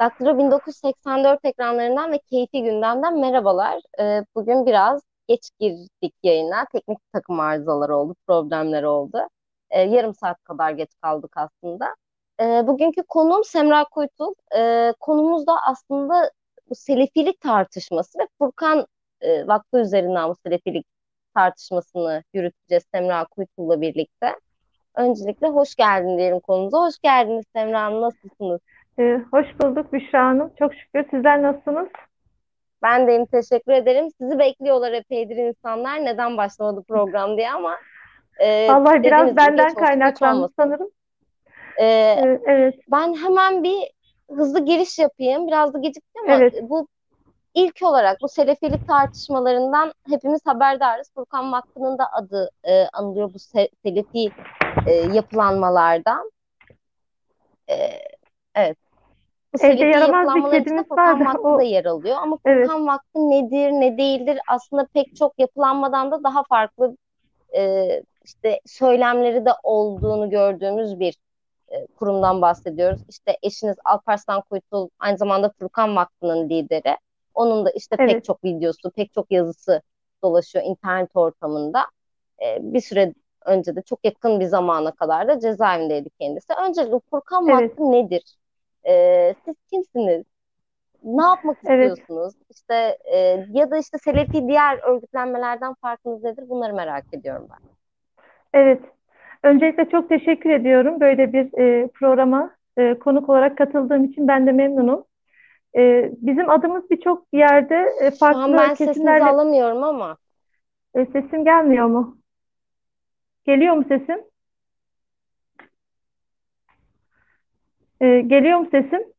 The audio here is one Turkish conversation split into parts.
Daktilo 1984 ekranlarından ve keyfi gündemden merhabalar. Ee, bugün biraz geç girdik yayına. Teknik takım arızaları oldu, problemler oldu. Ee, yarım saat kadar geç kaldık aslında. Ee, bugünkü konuğum Semra Kuytul. Konumuz da aslında bu selefilik tartışması ve Furkan e, Vakfı üzerinden bu selefilik tartışmasını yürüteceğiz Semra Kuytul'la birlikte. Öncelikle hoş geldin diyelim konumuza. Hoş geldiniz Semra Hanım, nasılsınız? Ee, hoş bulduk Büşra Hanım. Çok şükür. Sizler nasılsınız? Ben deyim teşekkür ederim. Sizi bekliyorlar epeydir insanlar. Neden başlamadı program diye ama e, Vallahi biraz benden kaynaklandı sanırım. E, Ee, evet, ben hemen bir hızlı giriş yapayım. Biraz da gecikti ama evet, bu ilk olarak bu selefilik tartışmalarından hepimiz haberdarız. Furkan Vakfı'nın da adı e, anılıyor bu se selefi e, yapılanmalardan. E, evet. Bu evde yaramaz bir kedimiz vardı. Da O, yer alıyor. Ama evet, Furkan Vakfı nedir, ne değildir? Aslında pek çok yapılanmadan da daha farklı e, işte söylemleri de olduğunu gördüğümüz bir e, kurumdan bahsediyoruz. İşte eşiniz Alparslan Kuytul aynı zamanda Furkan Vakfı'nın lideri. Onun da işte pek evet, çok videosu, pek çok yazısı dolaşıyor internet ortamında. E, bir süre önce de çok yakın bir zamana kadar da cezaevindeydi kendisi. Öncelikle Furkan evet, Vakfı nedir? E, siz kimsiniz? Ne yapmak evet, istiyorsunuz? İşte e, ya da işte Selefi diğer örgütlenmelerden farkınız nedir? Bunları merak ediyorum ben. evet. Öncelikle çok teşekkür ediyorum böyle bir e, programa e, konuk olarak katıldığım için ben de memnunum. E, bizim adımız birçok yerde e, Şu an ben farklı kesimlerle alamıyorum ama e, sesim gelmiyor mu? Geliyor mu sesim? E, geliyor mu sesim?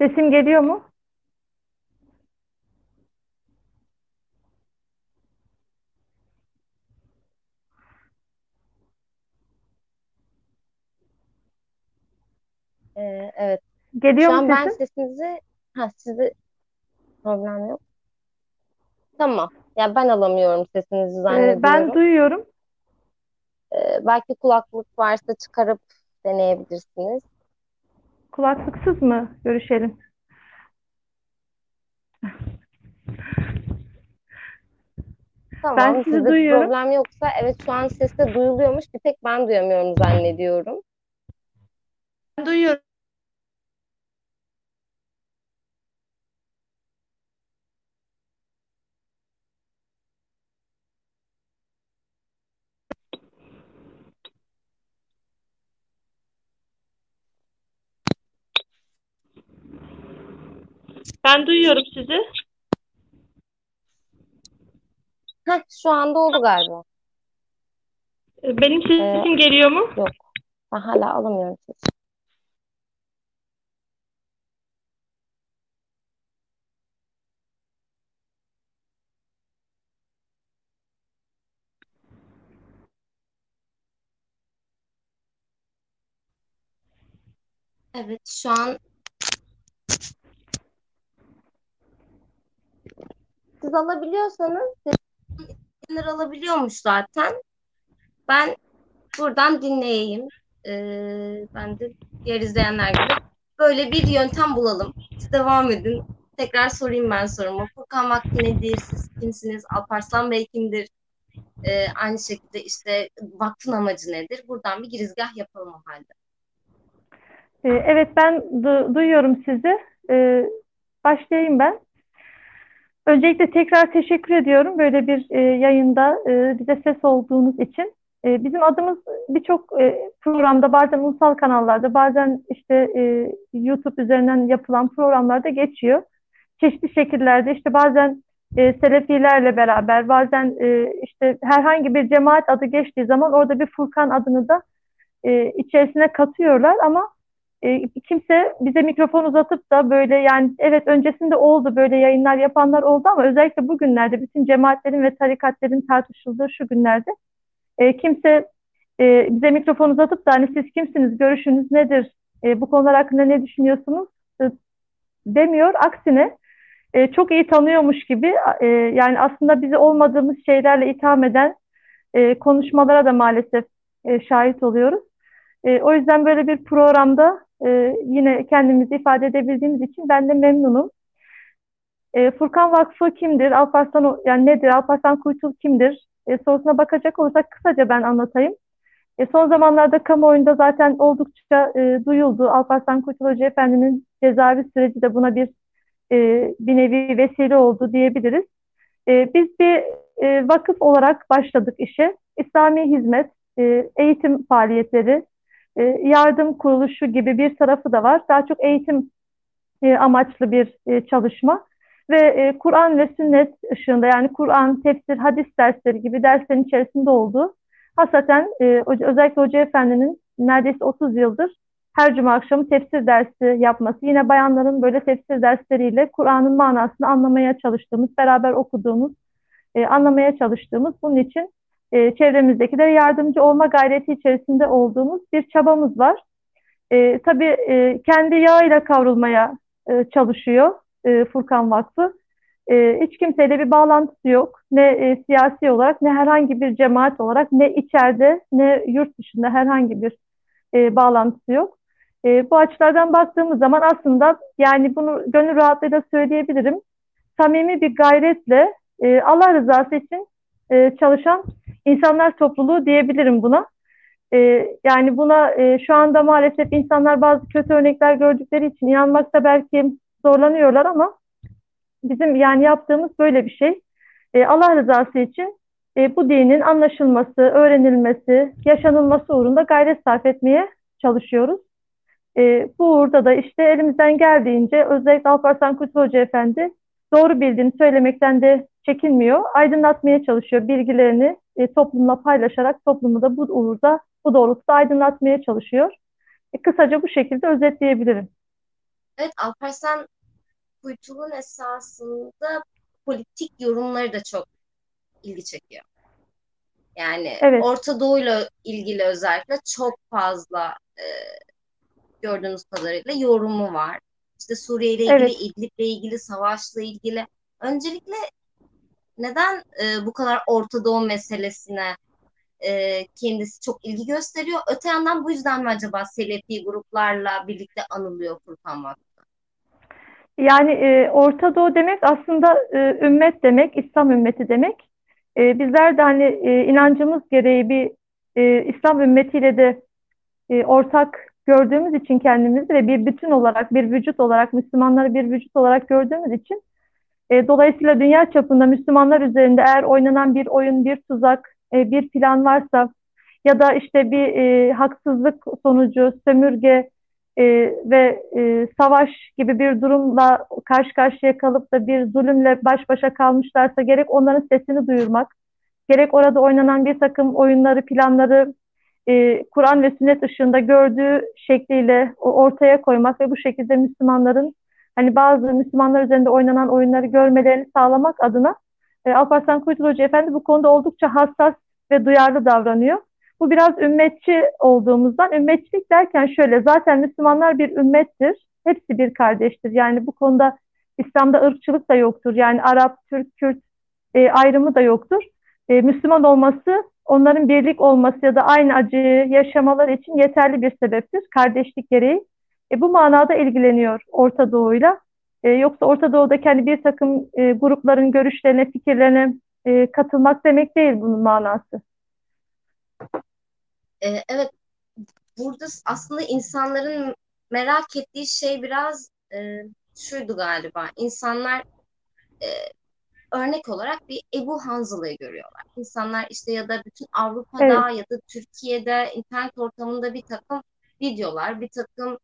Sesim geliyor mu? e, evet. Geliyor Şu mu an ben sesim? sesinizi ha sizi problem yok. Tamam. Ya ben alamıyorum sesinizi E, ben zannediyorum. duyuyorum. E, belki kulaklık varsa çıkarıp deneyebilirsiniz. Kulaklıksız mı görüşelim? Ben Tamam, sizi sizde duyuyorum. problem yoksa evet şu an ses de duyuluyormuş. Bir tek ben duyamıyorum zannediyorum. Duyuyorum. Ben duyuyorum sizi. Heh, şu anda oldu galiba. Benim E, sesim geliyor mu? yok. Ben hala alamıyorum sesi. Evet, şu an siz alabiliyorsanız sesler alabiliyormuş zaten. Ben buradan dinleyeyim. Ee, ben de diğer izleyenler gibi böyle bir yöntem bulalım. Siz devam edin. Tekrar sorayım ben sorumu. Furkan Vakfı nedir? Siz kimsiniz? Alparslan Bey kimdir? Ee, aynı şekilde işte vakfın amacı nedir? Buradan bir girizgah yapalım o halde. Ee, Evet ben du- duyuyorum sizi. Ee, başlayayım ben. Öncelikle tekrar teşekkür ediyorum böyle bir e, yayında e, bize ses olduğunuz için. E, bizim adımız birçok e, programda bazen ulusal kanallarda bazen işte e, YouTube üzerinden yapılan programlarda geçiyor. Çeşitli şekillerde işte bazen e, Selefilerle beraber bazen e, işte herhangi bir cemaat adı geçtiği zaman orada bir Furkan adını da e, içerisine katıyorlar ama e, kimse bize mikrofon uzatıp da böyle yani evet öncesinde oldu böyle yayınlar yapanlar oldu ama özellikle bugünlerde bütün cemaatlerin ve tarikatlerin tartışıldığı şu günlerde e, kimse e, bize mikrofon uzatıp da hani siz kimsiniz, görüşünüz nedir, e, bu konular hakkında ne düşünüyorsunuz e, demiyor. Aksine e, çok iyi tanıyormuş gibi e, yani aslında bizi olmadığımız şeylerle itham eden e, konuşmalara da maalesef e, şahit oluyoruz. E, o yüzden böyle bir programda e, yine kendimizi ifade edebildiğimiz için ben de memnunum. E, Furkan Vakfı kimdir? Alparslan yani nedir? Alparslan Kuytul kimdir? E, sorusuna bakacak olursak kısaca ben anlatayım. E, son zamanlarda kamuoyunda zaten oldukça e, duyuldu. Alparslan Kuytul Hoca Efendi'nin cezaevi süreci de buna bir e, bir nevi vesile oldu diyebiliriz. E, biz bir e, vakıf olarak başladık işe. İslami hizmet, e, eğitim faaliyetleri, e, yardım kuruluşu gibi bir tarafı da var. Daha çok eğitim e, amaçlı bir e, çalışma ve Kur'an ve sünnet ışığında yani Kur'an, tefsir, hadis dersleri gibi derslerin içerisinde olduğu Hasaten özellikle Hoca Efendi'nin neredeyse 30 yıldır her cuma akşamı tefsir dersi yapması, yine bayanların böyle tefsir dersleriyle Kur'an'ın manasını anlamaya çalıştığımız, beraber okuduğumuz, anlamaya çalıştığımız, bunun için e, çevremizdekilere yardımcı olma gayreti içerisinde olduğumuz bir çabamız var. E, tabii e, kendi yağıyla kavrulmaya e, çalışıyor e, Furkan Vakfı. E, hiç kimseyle bir bağlantısı yok. Ne e, siyasi olarak ne herhangi bir cemaat olarak ne içeride ne yurt dışında herhangi bir e, bağlantısı yok. E, bu açılardan baktığımız zaman aslında yani bunu gönül rahatlığıyla söyleyebilirim. Samimi bir gayretle e, Allah rızası için e, çalışan insanlar topluluğu diyebilirim buna. E, yani buna e, şu anda maalesef insanlar bazı kötü örnekler gördükleri için inanmakta belki zorlanıyorlar ama bizim yani yaptığımız böyle bir şey. E, Allah rızası için e, bu dinin anlaşılması, öğrenilmesi, yaşanılması uğrunda gayret sarf etmeye çalışıyoruz. E, bu uğurda da işte elimizden geldiğince özellikle Alparslan Kutlu Hoca Efendi doğru bildiğini söylemekten de çekinmiyor. Aydınlatmaya çalışıyor. Bilgilerini e, toplumla paylaşarak toplumu da bu uğurda, bu doğrultuda aydınlatmaya çalışıyor. E, kısaca bu şekilde özetleyebilirim. Evet Alparslan kuytulun esasında politik yorumları da çok ilgi çekiyor. Yani evet. Orta Doğu'yla ilgili özellikle çok fazla e, gördüğünüz kadarıyla yorumu var. İşte Suriye ile ilgili, evet. İdlib'le ilgili, savaşla ilgili. Öncelikle neden e, bu kadar Orta Doğu meselesine e, kendisi çok ilgi gösteriyor? Öte yandan bu yüzden mi acaba Selefi gruplarla birlikte anılıyor Furkan Vakfı? Yani e, Orta Doğu demek aslında e, ümmet demek, İslam ümmeti demek. E, bizler de hani e, inancımız gereği bir e, İslam ümmetiyle de e, ortak gördüğümüz için kendimizi ve bir bütün olarak, bir vücut olarak, Müslümanları bir vücut olarak gördüğümüz için e, dolayısıyla dünya çapında Müslümanlar üzerinde eğer oynanan bir oyun, bir tuzak, e, bir plan varsa ya da işte bir e, haksızlık sonucu, sömürge, e, ve e, savaş gibi bir durumla karşı karşıya kalıp da bir zulümle baş başa kalmışlarsa gerek onların sesini duyurmak, gerek orada oynanan bir takım oyunları, planları e, Kur'an ve sünnet ışığında gördüğü şekliyle ortaya koymak ve bu şekilde Müslümanların hani bazı Müslümanlar üzerinde oynanan oyunları görmelerini sağlamak adına e, Alparslan Kuytul Hoca Efendi bu konuda oldukça hassas ve duyarlı davranıyor. Bu biraz ümmetçi olduğumuzdan, ümmetçilik derken şöyle, zaten Müslümanlar bir ümmettir, hepsi bir kardeştir. Yani bu konuda İslam'da ırkçılık da yoktur. Yani Arap, Türk, Kürt e, ayrımı da yoktur. E, Müslüman olması, onların birlik olması ya da aynı acıyı yaşamaları için yeterli bir sebeptir, kardeşlik gereği. E, bu manada ilgileniyor Orta Doğu'yla. E, yoksa Orta Doğu'daki hani bir takım e, grupların görüşlerine, fikirlerine e, katılmak demek değil bunun manası. E, evet burada aslında insanların merak ettiği şey biraz e, şuydu galiba. İnsanlar e, örnek olarak bir Ebu Hanzıla'yı görüyorlar. İnsanlar işte ya da bütün Avrupa'da evet. ya da Türkiye'de internet ortamında bir takım videolar, bir takım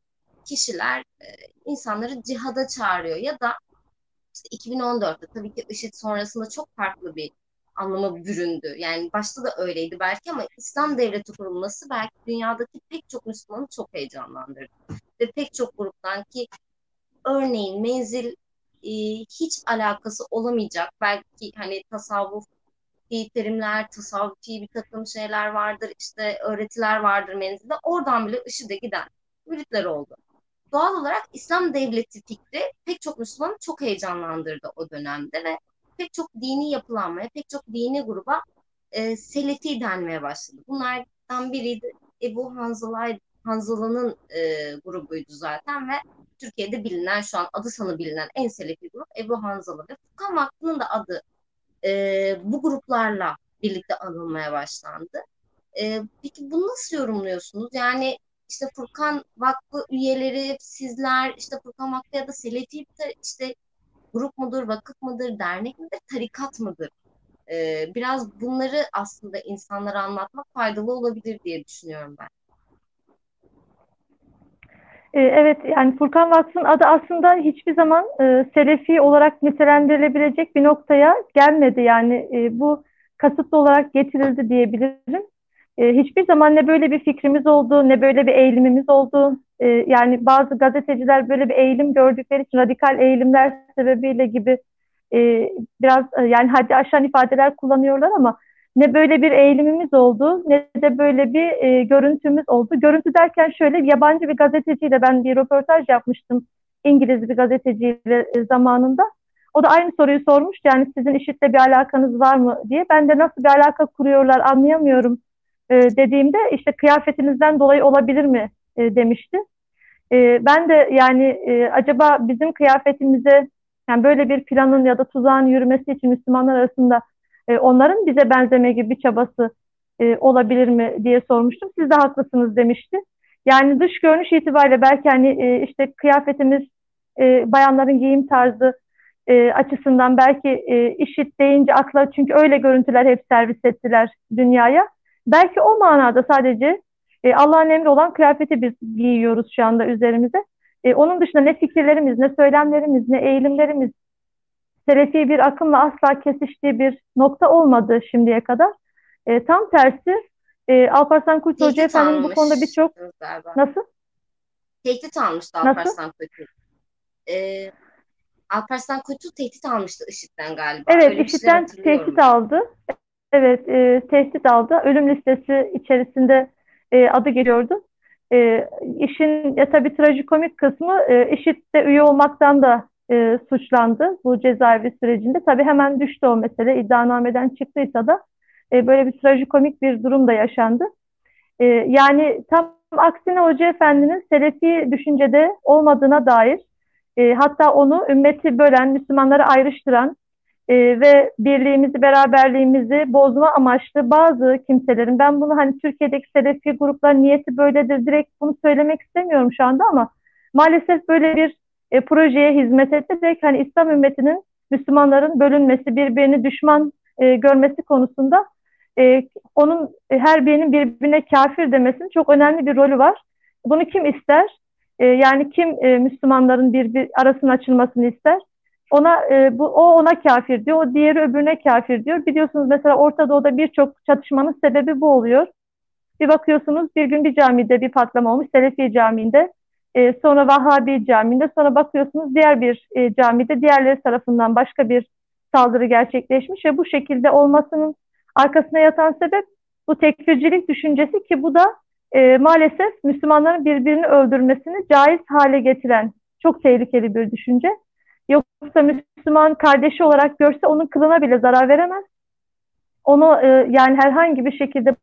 kişiler e, insanları cihada çağırıyor ya da işte 2014'te tabii ki IŞİD sonrasında çok farklı bir anlama büründü. Yani başta da öyleydi belki ama İslam devleti kurulması belki dünyadaki pek çok Müslümanı çok heyecanlandırdı. Ve pek çok gruptan ki örneğin menzil e, hiç alakası olamayacak belki hani tasavvuf terimler, tasavvufi bir takım şeyler vardır, işte öğretiler vardır menzilde. Oradan bile IŞİD'e giden müritler oldu. Doğal olarak İslam devleti fikri pek çok Müslümanı çok heyecanlandırdı o dönemde ve pek çok dini yapılanmaya, pek çok dini gruba e, Selefi denmeye başladı. Bunlardan biriydi Ebu Hanzala, Hanzala'nın e, grubuydu zaten ve Türkiye'de bilinen şu an adı sanı bilinen en Selefi grup Ebu Hanzala ve Furkan Vakfı'nın da adı e, bu gruplarla birlikte anılmaya başlandı. E, peki bunu nasıl yorumluyorsunuz? Yani işte Furkan Vakfı üyeleri, sizler, işte Furkan Vakfı ya da Selefi işte grup mudur, vakıf mıdır, dernek midir, tarikat mıdır? Ee, biraz bunları aslında insanlara anlatmak faydalı olabilir diye düşünüyorum ben. Ee, evet, yani Furkan Vakfı'nın adı aslında hiçbir zaman e, Selefi olarak nitelendirilebilecek bir noktaya gelmedi. Yani e, bu kasıtlı olarak getirildi diyebilirim. E, hiçbir zaman ne böyle bir fikrimiz oldu, ne böyle bir eğilimimiz oldu. E, yani bazı gazeteciler böyle bir eğilim gördükleri için radikal eğilimler sebebiyle gibi e, biraz e, yani haddi aşan ifadeler kullanıyorlar ama ne böyle bir eğilimimiz oldu ne de böyle bir e, görüntümüz oldu. Görüntü derken şöyle yabancı bir gazeteciyle ben bir röportaj yapmıştım. İngiliz bir gazeteciyle e, zamanında. O da aynı soruyu sormuş. Yani sizin IŞİD'le bir alakanız var mı diye. Ben de nasıl bir alaka kuruyorlar anlayamıyorum e, dediğimde işte kıyafetinizden dolayı olabilir mi e, demişti. E, ben de yani e, acaba bizim kıyafetimize yani böyle bir planın ya da tuzağın yürümesi için Müslümanlar arasında e, onların bize benzeme gibi bir çabası e, olabilir mi diye sormuştum. Siz de haklısınız demişti. Yani dış görünüş itibariyle belki hani e, işte kıyafetimiz, e, bayanların giyim tarzı e, açısından belki e, işit deyince akla çünkü öyle görüntüler hep servis ettiler dünyaya. Belki o manada sadece e, Allah'ın emri olan kıyafeti biz giyiyoruz şu anda üzerimize. E, onun dışında ne fikirlerimiz, ne söylemlerimiz, ne eğilimlerimiz selefi bir akımla asla kesiştiği bir nokta olmadı şimdiye kadar. E, tam tersi e, Alparslan Kurt Hoca Efendi'nin bu konuda birçok... Nasıl? Tehdit almıştı Alparslan Kurt. E, Alparslan Kuytu tehdit almıştı IŞİD'den galiba. Evet, Öyle IŞİD'den tehdit aldı. Evet, e, tehdit aldı. Ölüm listesi içerisinde e, adı geliyordu. E, işin ya tabii trajikomik kısmı e, IŞİD'de üye olmaktan da e, suçlandı bu cezaevi sürecinde. Tabii hemen düştü o mesele. İddianameden çıktıysa da e, böyle bir trajikomik bir durum da yaşandı. E, yani tam aksine Hoca Efendi'nin Selefi düşüncede olmadığına dair e, hatta onu ümmeti bölen, Müslümanları ayrıştıran e, ve birliğimizi, beraberliğimizi bozma amaçlı bazı kimselerin, ben bunu hani Türkiye'deki Selefi grupların niyeti böyledir, direkt bunu söylemek istemiyorum şu anda ama maalesef böyle bir e, projeye hizmet ederek hani İslam ümmetinin Müslümanların bölünmesi, birbirini düşman e, görmesi konusunda e, onun e, her birinin birbirine kafir demesinin çok önemli bir rolü var. Bunu kim ister? E, yani kim e, Müslümanların bir, bir arasının açılmasını ister? Ona e, bu o ona kafir diyor, o diğeri öbürüne kafir diyor. Biliyorsunuz mesela Orta Doğu'da birçok çatışmanın sebebi bu oluyor. Bir bakıyorsunuz bir gün bir camide bir patlama olmuş, Selefi Camii'nde. E, sonra Vahhabi Camii'nde, sonra bakıyorsunuz diğer bir e, camide diğerleri tarafından başka bir saldırı gerçekleşmiş ve bu şekilde olmasının arkasına yatan sebep bu tekfircilik düşüncesi ki bu da e, maalesef Müslümanların birbirini öldürmesini caiz hale getiren çok tehlikeli bir düşünce. Yoksa Müslüman kardeşi olarak görse onun kılına bile zarar veremez. Onu e, yani herhangi bir şekilde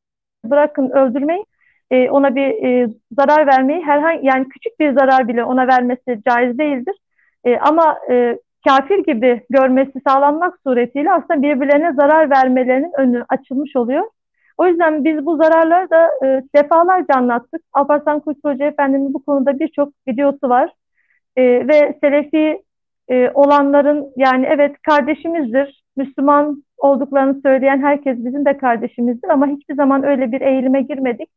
bırakın öldürmeyi, e, ona bir e, zarar vermeyi herhangi yani küçük bir zarar bile ona vermesi caiz değildir. E, ama e, kafir gibi görmesi sağlanmak suretiyle aslında birbirlerine zarar vermelerinin önü açılmış oluyor. O yüzden biz bu zararları da e, defalarca anlattık. Alparslan Kuytu Hoca Efendi'nin bu konuda birçok videosu var. E, ve Selefi e, olanların yani evet kardeşimizdir, Müslüman olduklarını söyleyen herkes bizim de kardeşimizdir ama hiçbir zaman öyle bir eğilime girmedik.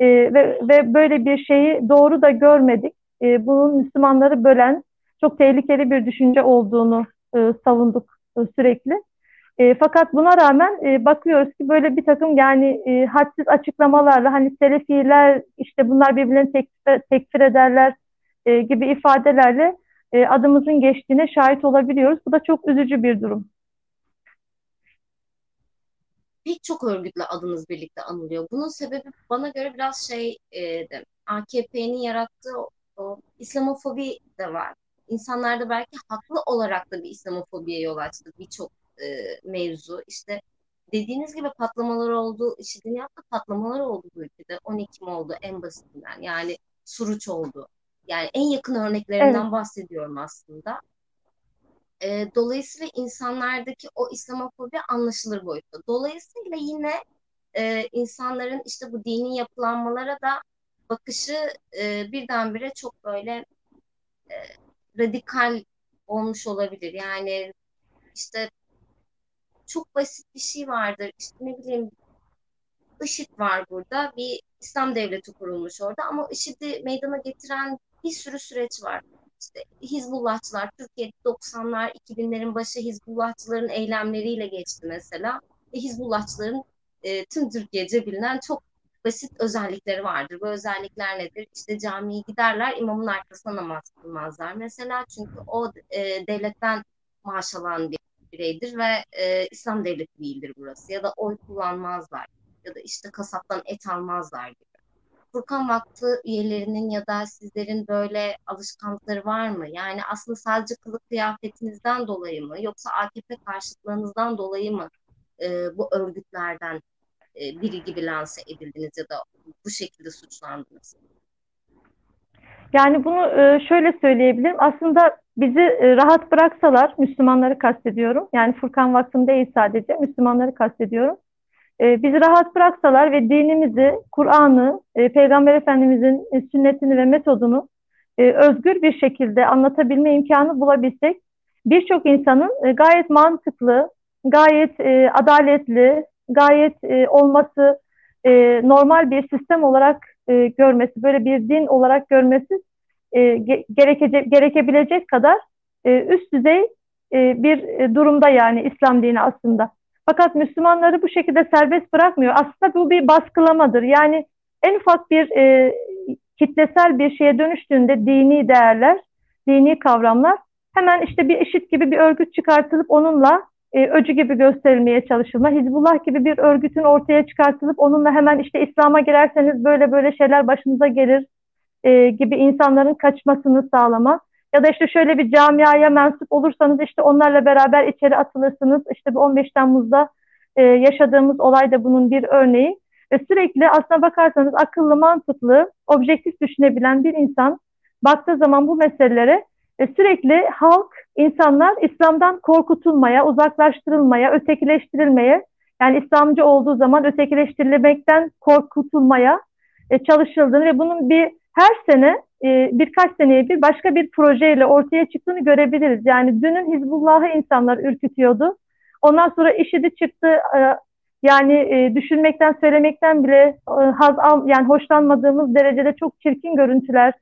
E, ve, ve böyle bir şeyi doğru da görmedik. E, bunun Müslümanları bölen çok tehlikeli bir düşünce olduğunu e, savunduk e, sürekli. E, fakat buna rağmen e, bakıyoruz ki böyle bir takım yani e, hadsiz açıklamalarla hani selefiler işte bunlar birbirlerini tekfir, tekfir ederler e, gibi ifadelerle e, adımızın geçtiğine şahit olabiliyoruz. Bu da çok üzücü bir durum. Birçok örgütle adınız birlikte anılıyor. Bunun sebebi bana göre biraz şey e, AKP'nin yarattığı o İslamofobi de var. İnsanlarda belki haklı olarak da bir İslamofobiye yol açtı birçok e, mevzu. İşte dediğiniz gibi patlamalar oldu. IŞİD'in yaptığı patlamalar oldu bu ülkede. 12 mi oldu en basitinden. Yani Suruç oldu. Yani en yakın örneklerinden evet. bahsediyorum aslında. E, dolayısıyla insanlardaki o İslamofobi anlaşılır boyutta. Dolayısıyla yine e, insanların işte bu dini yapılanmalara da bakışı e, birdenbire çok böyle e, radikal olmuş olabilir. Yani işte çok basit bir şey vardır. İşte ne bileyim IŞİD var burada. Bir İslam devleti kurulmuş orada ama IŞİD'i meydana getiren bir sürü süreç var. İşte Hizbullahçılar, Türkiye 90'lar, 2000'lerin başı Hizbullahçıların eylemleriyle geçti mesela. Ve Hizbullahçıların e, tüm Türkiye'ce bilinen çok basit özellikleri vardır. Bu özellikler nedir? İşte camiye giderler, imamın arkasına namaz kılmazlar. Mesela çünkü o e, devletten maaş alan bir bireydir ve e, İslam devleti değildir burası. Ya da oy kullanmazlar. Ya da işte kasaptan et almazlar gibi. Furkan Vakfı üyelerinin ya da sizlerin böyle alışkanlıkları var mı? Yani aslında sadece kılık kıyafetinizden dolayı mı yoksa AKP karşıtlığınızdan dolayı mı e, bu örgütlerden e, biri gibi lanse edildiniz ya da bu şekilde suçlandınız? Yani bunu e, şöyle söyleyebilirim. Aslında bizi e, rahat bıraksalar, Müslümanları kastediyorum. Yani Furkan Vakfı'nın değil sadece, Müslümanları kastediyorum. E, bizi rahat bıraksalar ve dinimizi, Kur'an'ı, Peygamber Efendimiz'in sünnetini ve metodunu özgür bir şekilde anlatabilme imkanı bulabilsek, birçok insanın gayet mantıklı, gayet adaletli, gayet olması normal bir sistem olarak e, görmesi, böyle bir din olarak görmesi e, gereke, gerekebilecek kadar e, üst düzey e, bir e, durumda yani İslam dini aslında. Fakat Müslümanları bu şekilde serbest bırakmıyor. Aslında bu bir baskılamadır. Yani en ufak bir e, kitlesel bir şeye dönüştüğünde dini değerler, dini kavramlar hemen işte bir eşit gibi bir örgüt çıkartılıp onunla e, öcü gibi gösterilmeye çalışılma, Hizbullah gibi bir örgütün ortaya çıkartılıp onunla hemen işte İslam'a girerseniz böyle böyle şeyler başınıza gelir e, gibi insanların kaçmasını sağlama. Ya da işte şöyle bir camiaya mensup olursanız işte onlarla beraber içeri atılırsınız. İşte bu 15 Temmuz'da e, yaşadığımız olay da bunun bir örneği. Ve sürekli aslına bakarsanız akıllı, mantıklı, objektif düşünebilen bir insan baktığı zaman bu meselelere e, sürekli halk, insanlar İslam'dan korkutulmaya, uzaklaştırılmaya, ötekileştirilmeye, yani İslamcı olduğu zaman ötekileştirilmekten korkutulmaya e, çalışıldığını ve bunun bir her sene e, birkaç seneye bir başka bir projeyle ortaya çıktığını görebiliriz. Yani dünün Hizbullah'ı insanlar ürkütüyordu. Ondan sonra IŞİD'i çıktı. E, yani e, düşünmekten, söylemekten bile haz al, yani hoşlanmadığımız derecede çok çirkin görüntüler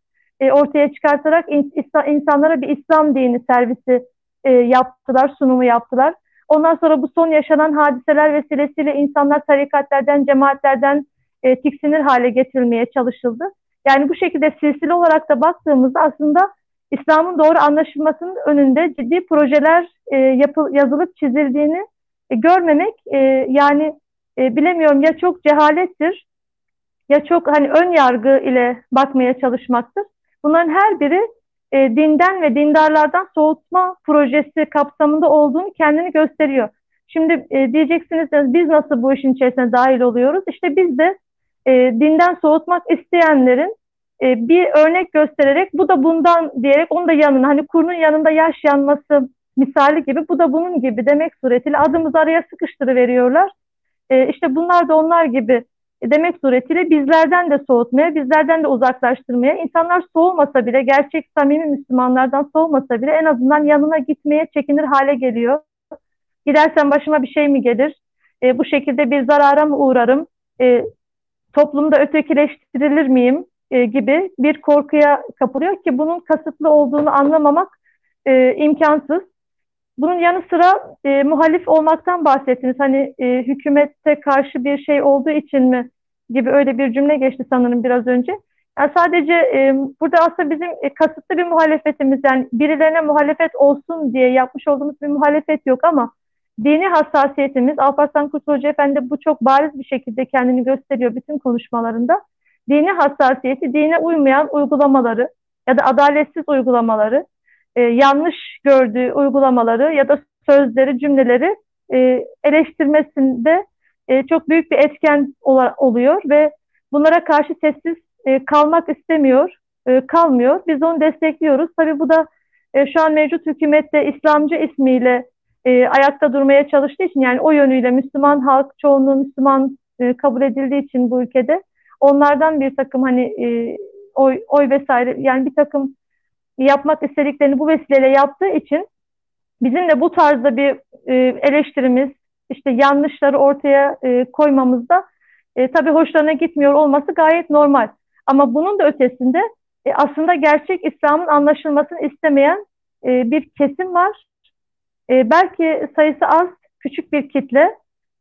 ortaya çıkartarak in, insanlara bir İslam dini servisi yaptılar, sunumu yaptılar. Ondan sonra bu son yaşanan hadiseler vesilesiyle insanlar tarikatlerden, cemaatlerden e, tiksinir hale getirilmeye çalışıldı. Yani bu şekilde silsile olarak da baktığımızda aslında İslam'ın doğru anlaşılmasının önünde ciddi projeler e, yapı, yazılıp çizildiğini e, görmemek e, yani e, bilemiyorum ya çok cehalettir ya çok hani ön yargı ile bakmaya çalışmaktır. Bunların her biri e, dinden ve dindarlardan soğutma projesi kapsamında olduğunu kendini gösteriyor. Şimdi e, diyeceksiniz biz nasıl bu işin içerisine dahil oluyoruz? İşte biz de e, dinden soğutmak isteyenlerin e, bir örnek göstererek bu da bundan diyerek onu da yanına hani kurunun yanında yaş yanması misali gibi bu da bunun gibi demek suretiyle adımızı araya sıkıştırıveriyorlar. E, işte bunlar da onlar gibi demek suretiyle bizlerden de soğutmaya, bizlerden de uzaklaştırmaya, insanlar soğumasa bile, gerçek samimi Müslümanlardan soğumasa bile en azından yanına gitmeye çekinir hale geliyor. Gidersen başıma bir şey mi gelir? E, bu şekilde bir zarara mı uğrarım? E, toplumda ötekileştirilir miyim? E, gibi bir korkuya kapılıyor ki bunun kasıtlı olduğunu anlamamak e, imkansız. Bunun yanı sıra e, muhalif olmaktan bahsettiniz. Hani e, hükümete karşı bir şey olduğu için mi gibi öyle bir cümle geçti sanırım biraz önce. Yani sadece e, burada aslında bizim e, kasıtlı bir muhalefetimiz yani birilerine muhalefet olsun diye yapmış olduğumuz bir muhalefet yok ama dini hassasiyetimiz Alparslan Kurt Hoca Efendi bu çok bariz bir şekilde kendini gösteriyor bütün konuşmalarında. Dini hassasiyeti, dine uymayan uygulamaları, ya da adaletsiz uygulamaları, e, yanlış gördüğü uygulamaları ya da sözleri, cümleleri e, eleştirmesinde e, çok büyük bir etken oluyor ve bunlara karşı sessiz e, kalmak istemiyor, e, kalmıyor. Biz onu destekliyoruz. Tabii bu da e, şu an mevcut hükümette İslamcı ismiyle e, ayakta durmaya çalıştığı için yani o yönüyle Müslüman halk çoğunluğu Müslüman e, kabul edildiği için bu ülkede onlardan bir takım hani e, oy, oy vesaire yani bir takım yapmak istediklerini bu vesileyle yaptığı için bizim de bu tarzda bir e, eleştirimiz işte yanlışları ortaya e, koymamızda e, tabii hoşlarına gitmiyor olması gayet normal. Ama bunun da ötesinde e, aslında gerçek İslam'ın anlaşılmasını istemeyen e, bir kesim var. E, belki sayısı az, küçük bir kitle.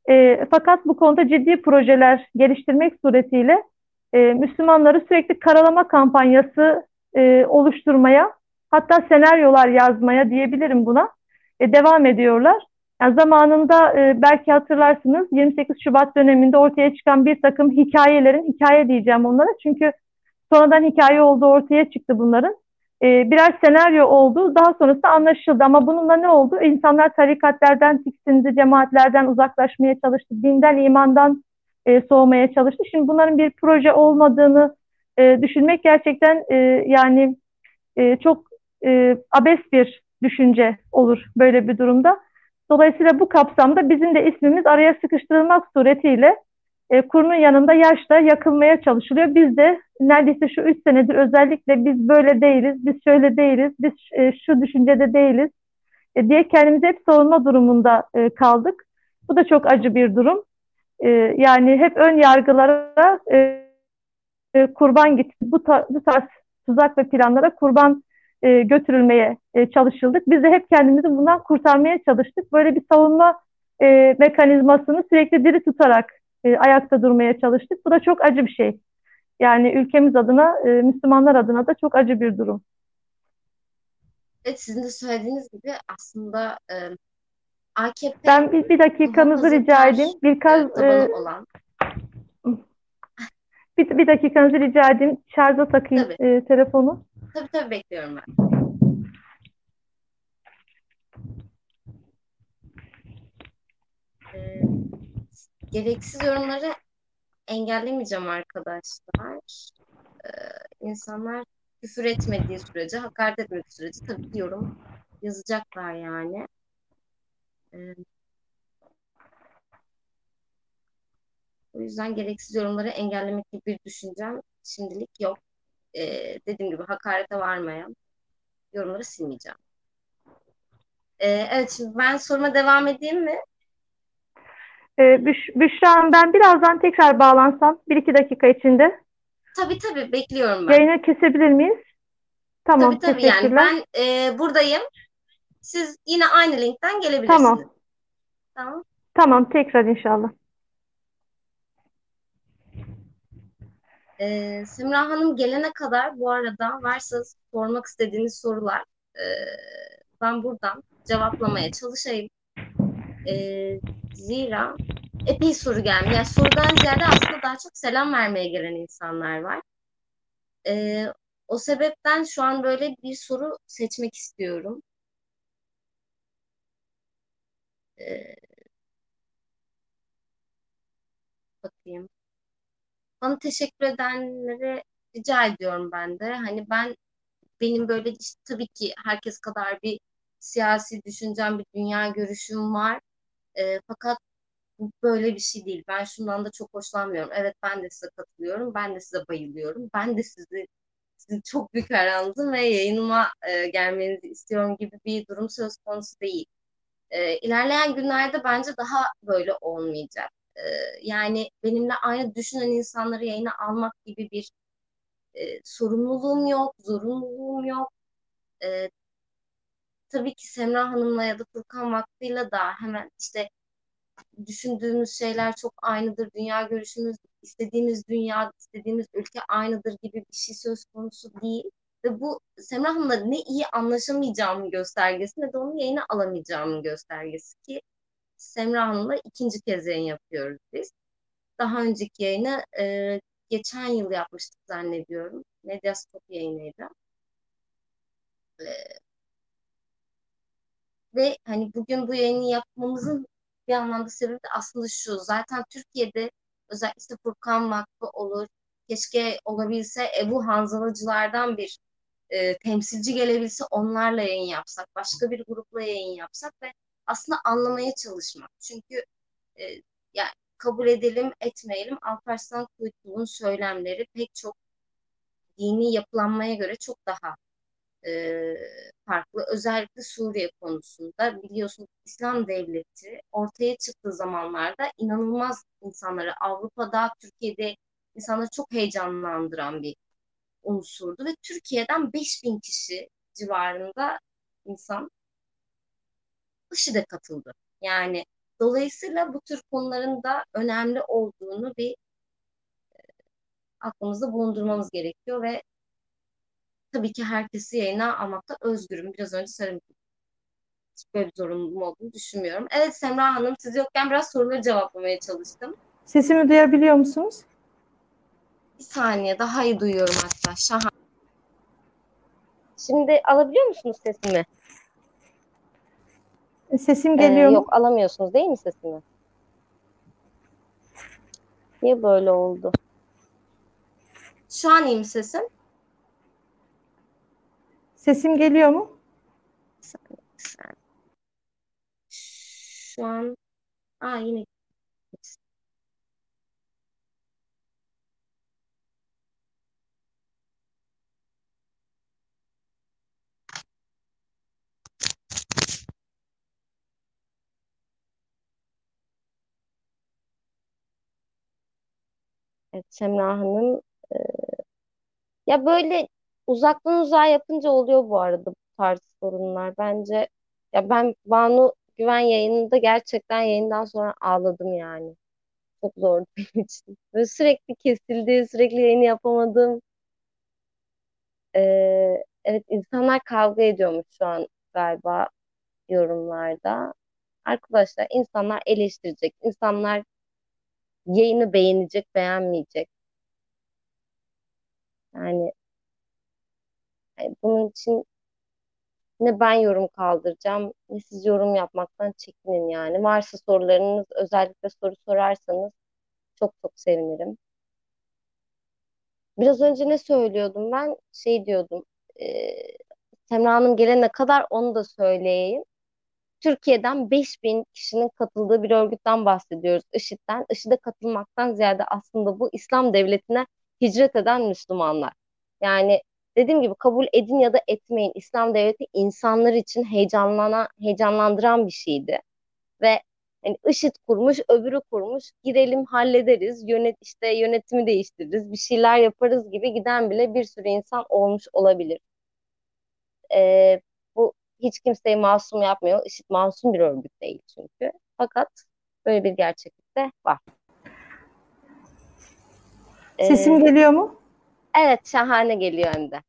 E, fakat bu konuda ciddi projeler geliştirmek suretiyle e, Müslümanları sürekli karalama kampanyası e, oluşturmaya, hatta senaryolar yazmaya diyebilirim buna, e, devam ediyorlar. Yani zamanında e, belki hatırlarsınız 28 Şubat döneminde ortaya çıkan bir takım hikayelerin, hikaye diyeceğim onlara çünkü sonradan hikaye olduğu ortaya çıktı bunların. E, birer senaryo oldu, daha sonrasında anlaşıldı ama bununla ne oldu? İnsanlar tarikatlerden tiksindi, cemaatlerden uzaklaşmaya çalıştı, dinden, imandan e, soğumaya çalıştı. Şimdi bunların bir proje olmadığını e, düşünmek gerçekten e, yani e, çok e, abes bir düşünce olur böyle bir durumda. Dolayısıyla bu kapsamda bizim de ismimiz araya sıkıştırılmak suretiyle e, kurunun yanında yaşla yakılmaya çalışılıyor. Biz de neredeyse şu üç senedir özellikle biz böyle değiliz, biz şöyle değiliz, biz e, şu düşüncede değiliz e, diye kendimizi hep savunma durumunda e, kaldık. Bu da çok acı bir durum. E, yani hep ön yargılara e, e, kurban gitti. Bu, ta, bu tarz tuzak ve planlara kurban e, götürülmeye e, çalışıldık. Biz de hep kendimizi bundan kurtarmaya çalıştık. Böyle bir savunma e, mekanizmasını sürekli diri tutarak e, ayakta durmaya çalıştık. Bu da çok acı bir şey. Yani ülkemiz adına, e, Müslümanlar adına da çok acı bir durum. Evet, sizin de söylediğiniz gibi aslında e, AKP ben bir, bir dakikanızı rica edeyim. Birkaç e, olan. Bir, bir dakikanızı rica edeyim. Şarja takayım e, telefonu. Tabii tabii bekliyorum ben. Ee, gereksiz yorumları engellemeyeceğim arkadaşlar. Ee, insanlar küfür etmediği sürece, hakaret etmediği sürece tabii ki yorum yazacaklar yani. Ee, o yüzden gereksiz yorumları engellemek gibi bir düşüncem şimdilik yok e, dediğim gibi hakarete varmayan yorumları silmeyeceğim. E, evet şimdi ben soruma devam edeyim mi? E, Büş Büşra ben birazdan tekrar bağlansam bir iki dakika içinde. Tabii tabii bekliyorum ben. Yayını kesebilir miyiz? Tamam tabii, tabii yani ben e, buradayım. Siz yine aynı linkten gelebilirsiniz. Tamam. Tamam. Tamam tekrar inşallah. Ee, Semra Hanım gelene kadar bu arada varsa sormak istediğiniz sorular e, ben buradan cevaplamaya çalışayım. E, zira epey soru gelmiş. Yani sorudan ziyade aslında daha çok selam vermeye gelen insanlar var. E, o sebepten şu an böyle bir soru seçmek istiyorum. E, bakayım. Bana teşekkür edenlere rica ediyorum ben de. Hani ben benim böyle işte tabii ki herkes kadar bir siyasi düşüncem, bir dünya görüşüm var. E, fakat böyle bir şey değil. Ben şundan da çok hoşlanmıyorum. Evet ben de size katılıyorum. Ben de size bayılıyorum. Ben de sizi sizin çok büyük hayranınızım ve yayınıma e, gelmenizi istiyorum gibi bir durum söz konusu değil. E, ilerleyen günlerde bence daha böyle olmayacak e, yani benimle aynı düşünen insanları yayına almak gibi bir e, sorumluluğum yok, zorunluluğum yok. E, tabii ki Semra Hanım'la ya da Furkan Vakfı'yla da hemen işte düşündüğümüz şeyler çok aynıdır. Dünya görüşümüz, istediğimiz dünya, istediğimiz ülke aynıdır gibi bir şey söz konusu değil. Ve bu Semra Hanım'la ne iyi anlaşamayacağımın göstergesi ne de onu yayına alamayacağımın göstergesi ki Semra Hanım'la ikinci kez yayın yapıyoruz biz. Daha önceki yayını e, geçen yıl yapmıştık zannediyorum. Medyascope yayınıydı. Ve hani bugün bu yayını yapmamızın bir anlamda sebebi de aslında şu. Zaten Türkiye'de özellikle işte Furkan Vakfı olur. Keşke olabilse Ebu Hanzalacılardan bir e, temsilci gelebilse onlarla yayın yapsak, başka bir grupla yayın yapsak ve aslında anlamaya çalışmak. Çünkü e, yani kabul edelim etmeyelim Alparslan Kuytlu'nun söylemleri pek çok dini yapılanmaya göre çok daha e, farklı. Özellikle Suriye konusunda biliyorsunuz İslam devleti ortaya çıktığı zamanlarda inanılmaz insanları Avrupa'da, Türkiye'de insanları çok heyecanlandıran bir unsurdu ve Türkiye'den 5000 kişi civarında insan IŞİD'e katıldı. Yani dolayısıyla bu tür konuların da önemli olduğunu bir e, aklımızda bulundurmamız gerekiyor ve tabii ki herkesi yayına almakta özgürüm. Biraz önce söyledim. Hiç böyle bir zorunluluğum olduğunu düşünmüyorum. Evet Semra Hanım siz yokken biraz soruları cevaplamaya çalıştım. Sesimi duyabiliyor musunuz? Bir saniye daha iyi duyuyorum hatta. Şahane. Şimdi alabiliyor musunuz sesimi? Sesim Ee, geliyor mu? yok alamıyorsunuz değil mi sesimi? Niye böyle oldu? Şu an iyi mi sesim? Sesim geliyor mu? Şu an Aa yine Evet, Semra Hanım e, ya böyle uzaktan uzağa yapınca oluyor bu arada bu tarz sorunlar. Bence ya ben Banu Güven yayınında gerçekten yayından sonra ağladım yani. Çok zordu benim için. Böyle sürekli kesildi, sürekli yayını yapamadım. Ee, evet insanlar kavga ediyormuş şu an galiba yorumlarda. Arkadaşlar insanlar eleştirecek, insanlar yayını beğenecek, beğenmeyecek. Yani bunun için ne ben yorum kaldıracağım, ne siz yorum yapmaktan çekinin yani. Varsa sorularınız, özellikle soru sorarsanız çok çok sevinirim. Biraz önce ne söylüyordum ben? Şey diyordum, e, Semra Hanım gelene kadar onu da söyleyeyim. Türkiye'den 5000 kişinin katıldığı bir örgütten bahsediyoruz. IŞİD'den. IŞİD'e katılmaktan ziyade aslında bu İslam devletine hicret eden Müslümanlar. Yani dediğim gibi kabul edin ya da etmeyin. İslam devleti insanlar için heyecanlanan, heyecanlandıran bir şeydi. Ve yani IŞİD kurmuş, öbürü kurmuş. Girelim hallederiz, yönet işte yönetimi değiştiririz, bir şeyler yaparız gibi giden bile bir sürü insan olmuş olabilir. Ee, bu hiç kimseyi masum yapmıyor. IŞİD masum bir örgüt değil çünkü. Fakat böyle bir gerçeklik de var. Sesim Ee, geliyor mu? Evet şahane geliyor hem de.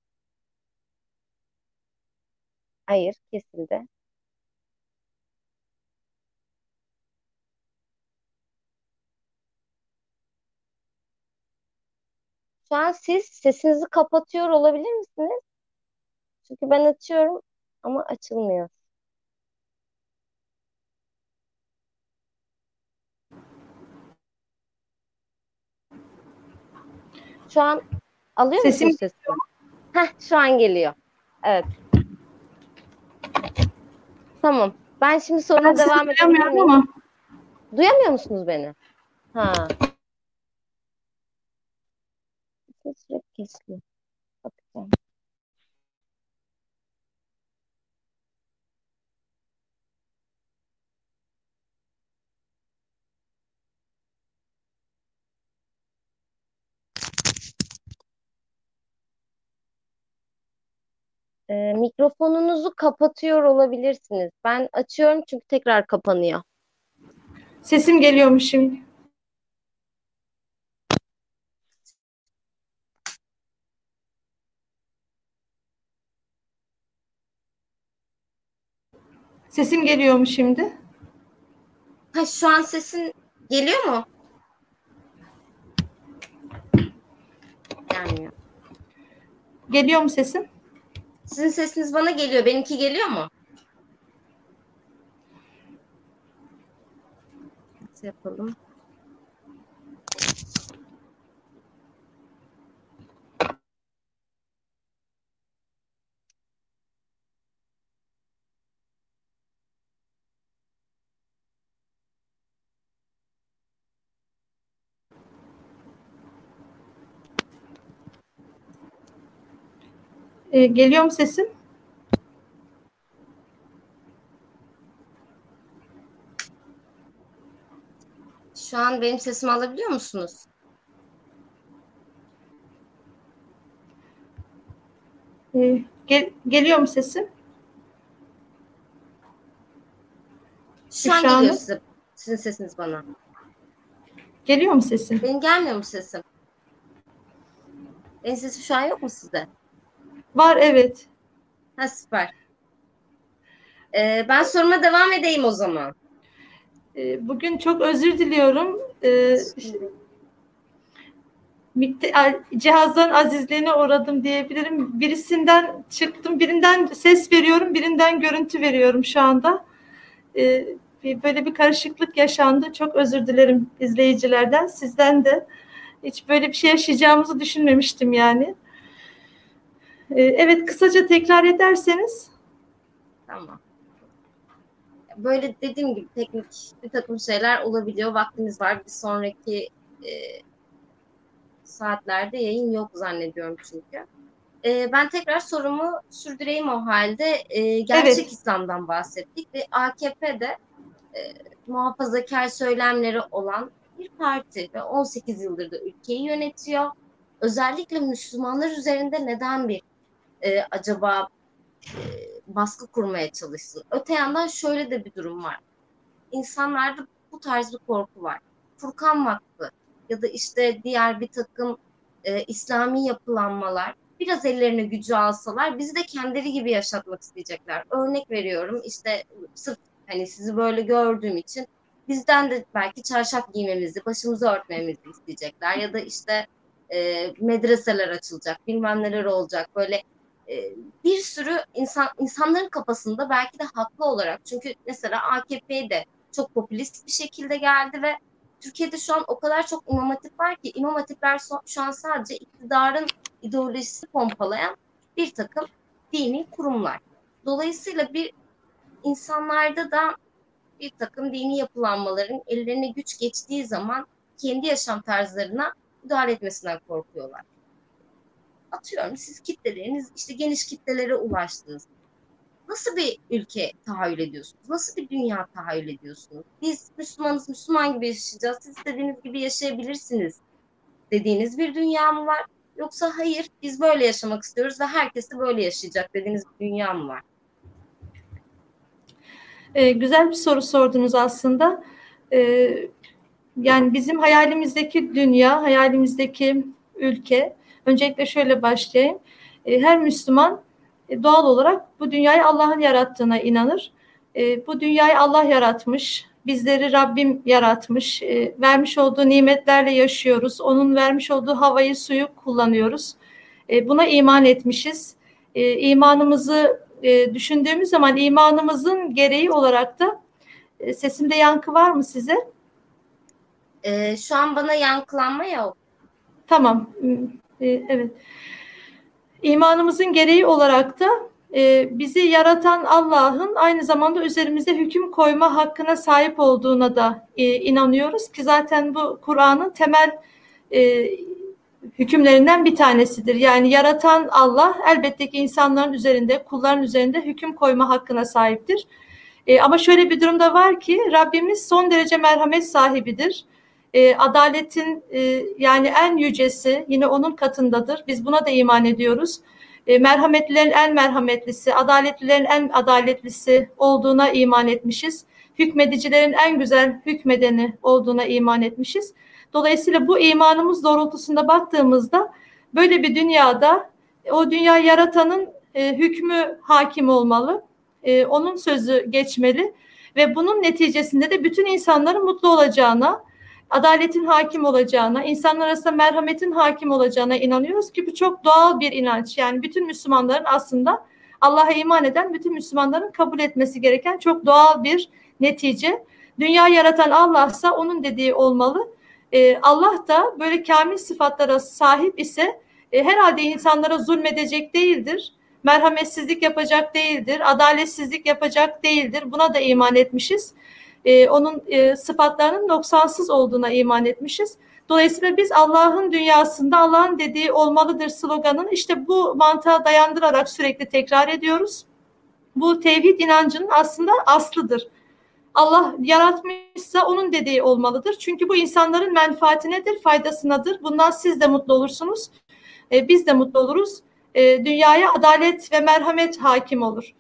Hayır kesildi. Şu an siz sesinizi kapatıyor olabilir misiniz? Çünkü ben açıyorum ama açılmıyor. Şu an alıyor Sesim musunuz sesimi? Heh, şu an geliyor. Evet. Tamam. Ben şimdi soruna Ben devam miyim? ama Duyamıyor musunuz beni? Ha. Ses Sürekli kesiliyor. Bakacağım. Ee, mikrofonunuzu kapatıyor olabilirsiniz. Ben açıyorum çünkü tekrar kapanıyor. sesim geliyormuş şimdi. Sesim geliyor mu şimdi? Ha, şu an sesin geliyor mu? Gelmiyor. Geliyor mu sesim? Sizin sesiniz bana geliyor. Benimki geliyor mu? Nasıl yapalım? Ee, geliyor mu sesim? Şu an benim sesimi alabiliyor musunuz? Ee, gel, geliyor mu sesim? Şu an geliyor size, sizin sesiniz bana. Geliyor mu sesim? Benim gelmiyor mu sesim? Benim sesim şu an yok mu sizde? Var evet. Ha süper. Ee, ben soruma devam edeyim o zaman. Ee, bugün çok özür diliyorum. Ee, a- cihazların azizliğine uğradım diyebilirim. Birisinden çıktım, birinden ses veriyorum, birinden görüntü veriyorum şu anda. Ee, bir- böyle bir karışıklık yaşandı. Çok özür dilerim izleyicilerden, sizden de. Hiç böyle bir şey yaşayacağımızı düşünmemiştim yani. Ee, evet, kısaca tekrar ederseniz. Tamam. Böyle dediğim gibi teknik bir takım şeyler olabiliyor. Vaktimiz var. Bir sonraki e, saatlerde yayın yok zannediyorum çünkü. E, ben tekrar sorumu sürdüreyim o halde. E, gerçek Evet. İslam'dan bahsettik ve AKP'de e, muhafazakar söylemleri olan bir parti ve 18 yıldır da ülkeyi yönetiyor. Özellikle Müslümanlar üzerinde neden bir e, acaba e, baskı kurmaya çalışsın. Öte yandan şöyle de bir durum var. İnsanlarda bu tarz bir korku var. Furkan Vakfı ya da işte diğer bir takım e, İslami yapılanmalar biraz ellerine gücü alsalar bizi de kendileri gibi yaşatmak isteyecekler. Örnek veriyorum işte sırf hani sizi böyle gördüğüm için bizden de belki çarşaf giymemizi, başımızı örtmemizi isteyecekler ya da işte e, medreseler açılacak, bilmem neler olacak böyle bir sürü insan insanların kafasında belki de haklı olarak çünkü mesela AKP de çok popülist bir şekilde geldi ve Türkiye'de şu an o kadar çok imam hatip var ki imam hatipler şu an sadece iktidarın ideolojisi pompalayan bir takım dini kurumlar. Dolayısıyla bir insanlarda da bir takım dini yapılanmaların ellerine güç geçtiği zaman kendi yaşam tarzlarına müdahale etmesinden korkuyorlar atıyorum siz kitleleriniz işte geniş kitlelere ulaştınız. Nasıl bir ülke tahayyül ediyorsunuz? Nasıl bir dünya tahayyül ediyorsunuz? Biz Müslümanız, Müslüman gibi yaşayacağız. Siz istediğiniz gibi yaşayabilirsiniz dediğiniz bir dünya mı var? Yoksa hayır biz böyle yaşamak istiyoruz ve herkes de böyle yaşayacak dediğiniz bir dünya mı var? Ee, güzel bir soru sordunuz aslında. Ee, yani bizim hayalimizdeki dünya, hayalimizdeki ülke, öncelikle şöyle başlayayım. Ee, her Müslüman e, doğal olarak bu dünyayı Allah'ın yarattığına inanır. Ee, bu dünyayı Allah yaratmış, bizleri Rabbim yaratmış, e, vermiş olduğu nimetlerle yaşıyoruz. Onun vermiş olduğu havayı, suyu kullanıyoruz. E, buna iman etmişiz. E, imanımızı e, düşündüğümüz zaman imanımızın gereği olarak da e, sesimde yankı var mı size? Ee, şu an bana yankılanma yok. Tamam. E, evet. İmanımızın gereği olarak da e, bizi yaratan Allah'ın aynı zamanda üzerimizde hüküm koyma hakkına sahip olduğuna da e, inanıyoruz ki zaten bu Kur'an'ın temel e, hükümlerinden bir tanesidir. Yani yaratan Allah elbette ki insanların üzerinde, kulların üzerinde hüküm koyma hakkına sahiptir. E, ama şöyle bir durumda var ki Rabbimiz son derece merhamet sahibidir. E, adaletin e, yani en yücesi yine onun katındadır. Biz buna da iman ediyoruz. E, merhametlilerin en merhametlisi, adaletlilerin en adaletlisi olduğuna iman etmişiz. Hükmedicilerin en güzel hükmedeni olduğuna iman etmişiz. Dolayısıyla bu imanımız doğrultusunda baktığımızda böyle bir dünyada o dünya yaratanın e, hükmü hakim olmalı. E, onun sözü geçmeli ve bunun neticesinde de bütün insanların mutlu olacağına, adaletin hakim olacağına, insanlar arasında merhametin hakim olacağına inanıyoruz ki bu çok doğal bir inanç. Yani bütün Müslümanların aslında Allah'a iman eden bütün Müslümanların kabul etmesi gereken çok doğal bir netice. Dünya yaratan Allah'sa onun dediği olmalı. Ee, Allah da böyle kamil sıfatlara sahip ise e, herhalde insanlara zulmedecek değildir. Merhametsizlik yapacak değildir. Adaletsizlik yapacak değildir. Buna da iman etmişiz. Ee, onun e, sıfatlarının noksansız olduğuna iman etmişiz. Dolayısıyla biz Allah'ın dünyasında Allah'ın dediği olmalıdır sloganını işte bu mantığa dayandırarak sürekli tekrar ediyoruz. Bu tevhid inancının aslında aslıdır. Allah yaratmışsa onun dediği olmalıdır. Çünkü bu insanların menfaatinedir, faydasınadır. Bundan siz de mutlu olursunuz. E, biz de mutlu oluruz. E, dünyaya adalet ve merhamet hakim olur.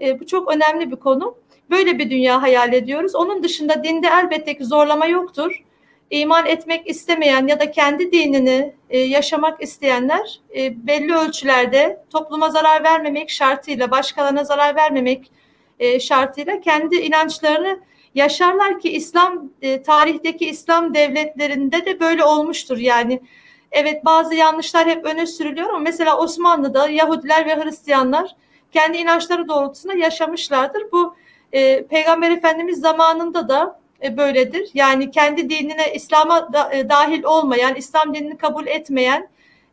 E, bu çok önemli bir konu. Böyle bir dünya hayal ediyoruz. Onun dışında dinde elbette ki zorlama yoktur iman etmek istemeyen ya da kendi dinini e, yaşamak isteyenler e, belli ölçülerde topluma zarar vermemek şartıyla, başkalarına zarar vermemek e, şartıyla kendi inançlarını yaşarlar ki İslam e, tarihteki İslam devletlerinde de böyle olmuştur. Yani evet bazı yanlışlar hep öne sürülüyor ama mesela Osmanlı'da Yahudiler ve Hristiyanlar kendi inançları doğrultusunda yaşamışlardır. Bu e, Peygamber Efendimiz zamanında da e, böyledir. Yani kendi dinine İslam'a da, e, dahil olmayan, İslam dinini kabul etmeyen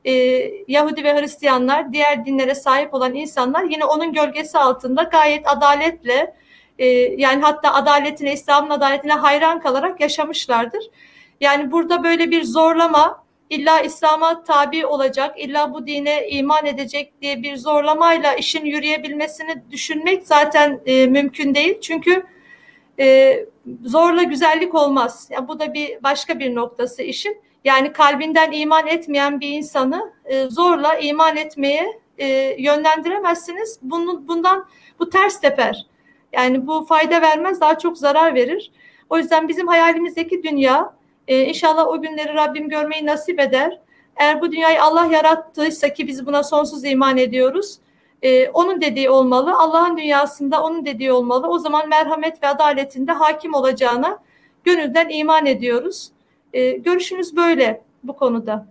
e, Yahudi ve Hristiyanlar, diğer dinlere sahip olan insanlar yine onun gölgesi altında gayet adaletle e, yani hatta adaletine, İslam'ın adaletine hayran kalarak yaşamışlardır. Yani burada böyle bir zorlama, illa İslam'a tabi olacak, illa bu dine iman edecek diye bir zorlamayla işin yürüyebilmesini düşünmek zaten e, mümkün değil. Çünkü e, zorla güzellik olmaz. Yani bu da bir başka bir noktası işin. Yani kalbinden iman etmeyen bir insanı e, zorla iman etmeye e, yönlendiremezsiniz. Bunun, bundan bu ters teper. Yani bu fayda vermez, daha çok zarar verir. O yüzden bizim hayalimizdeki dünya e, inşallah o günleri Rabbim görmeyi nasip eder. Eğer bu dünyayı Allah yarattıysa ki biz buna sonsuz iman ediyoruz e, onun dediği olmalı. Allah'ın dünyasında onun dediği olmalı. O zaman merhamet ve adaletinde hakim olacağına gönülden iman ediyoruz. E, görüşünüz böyle bu konuda.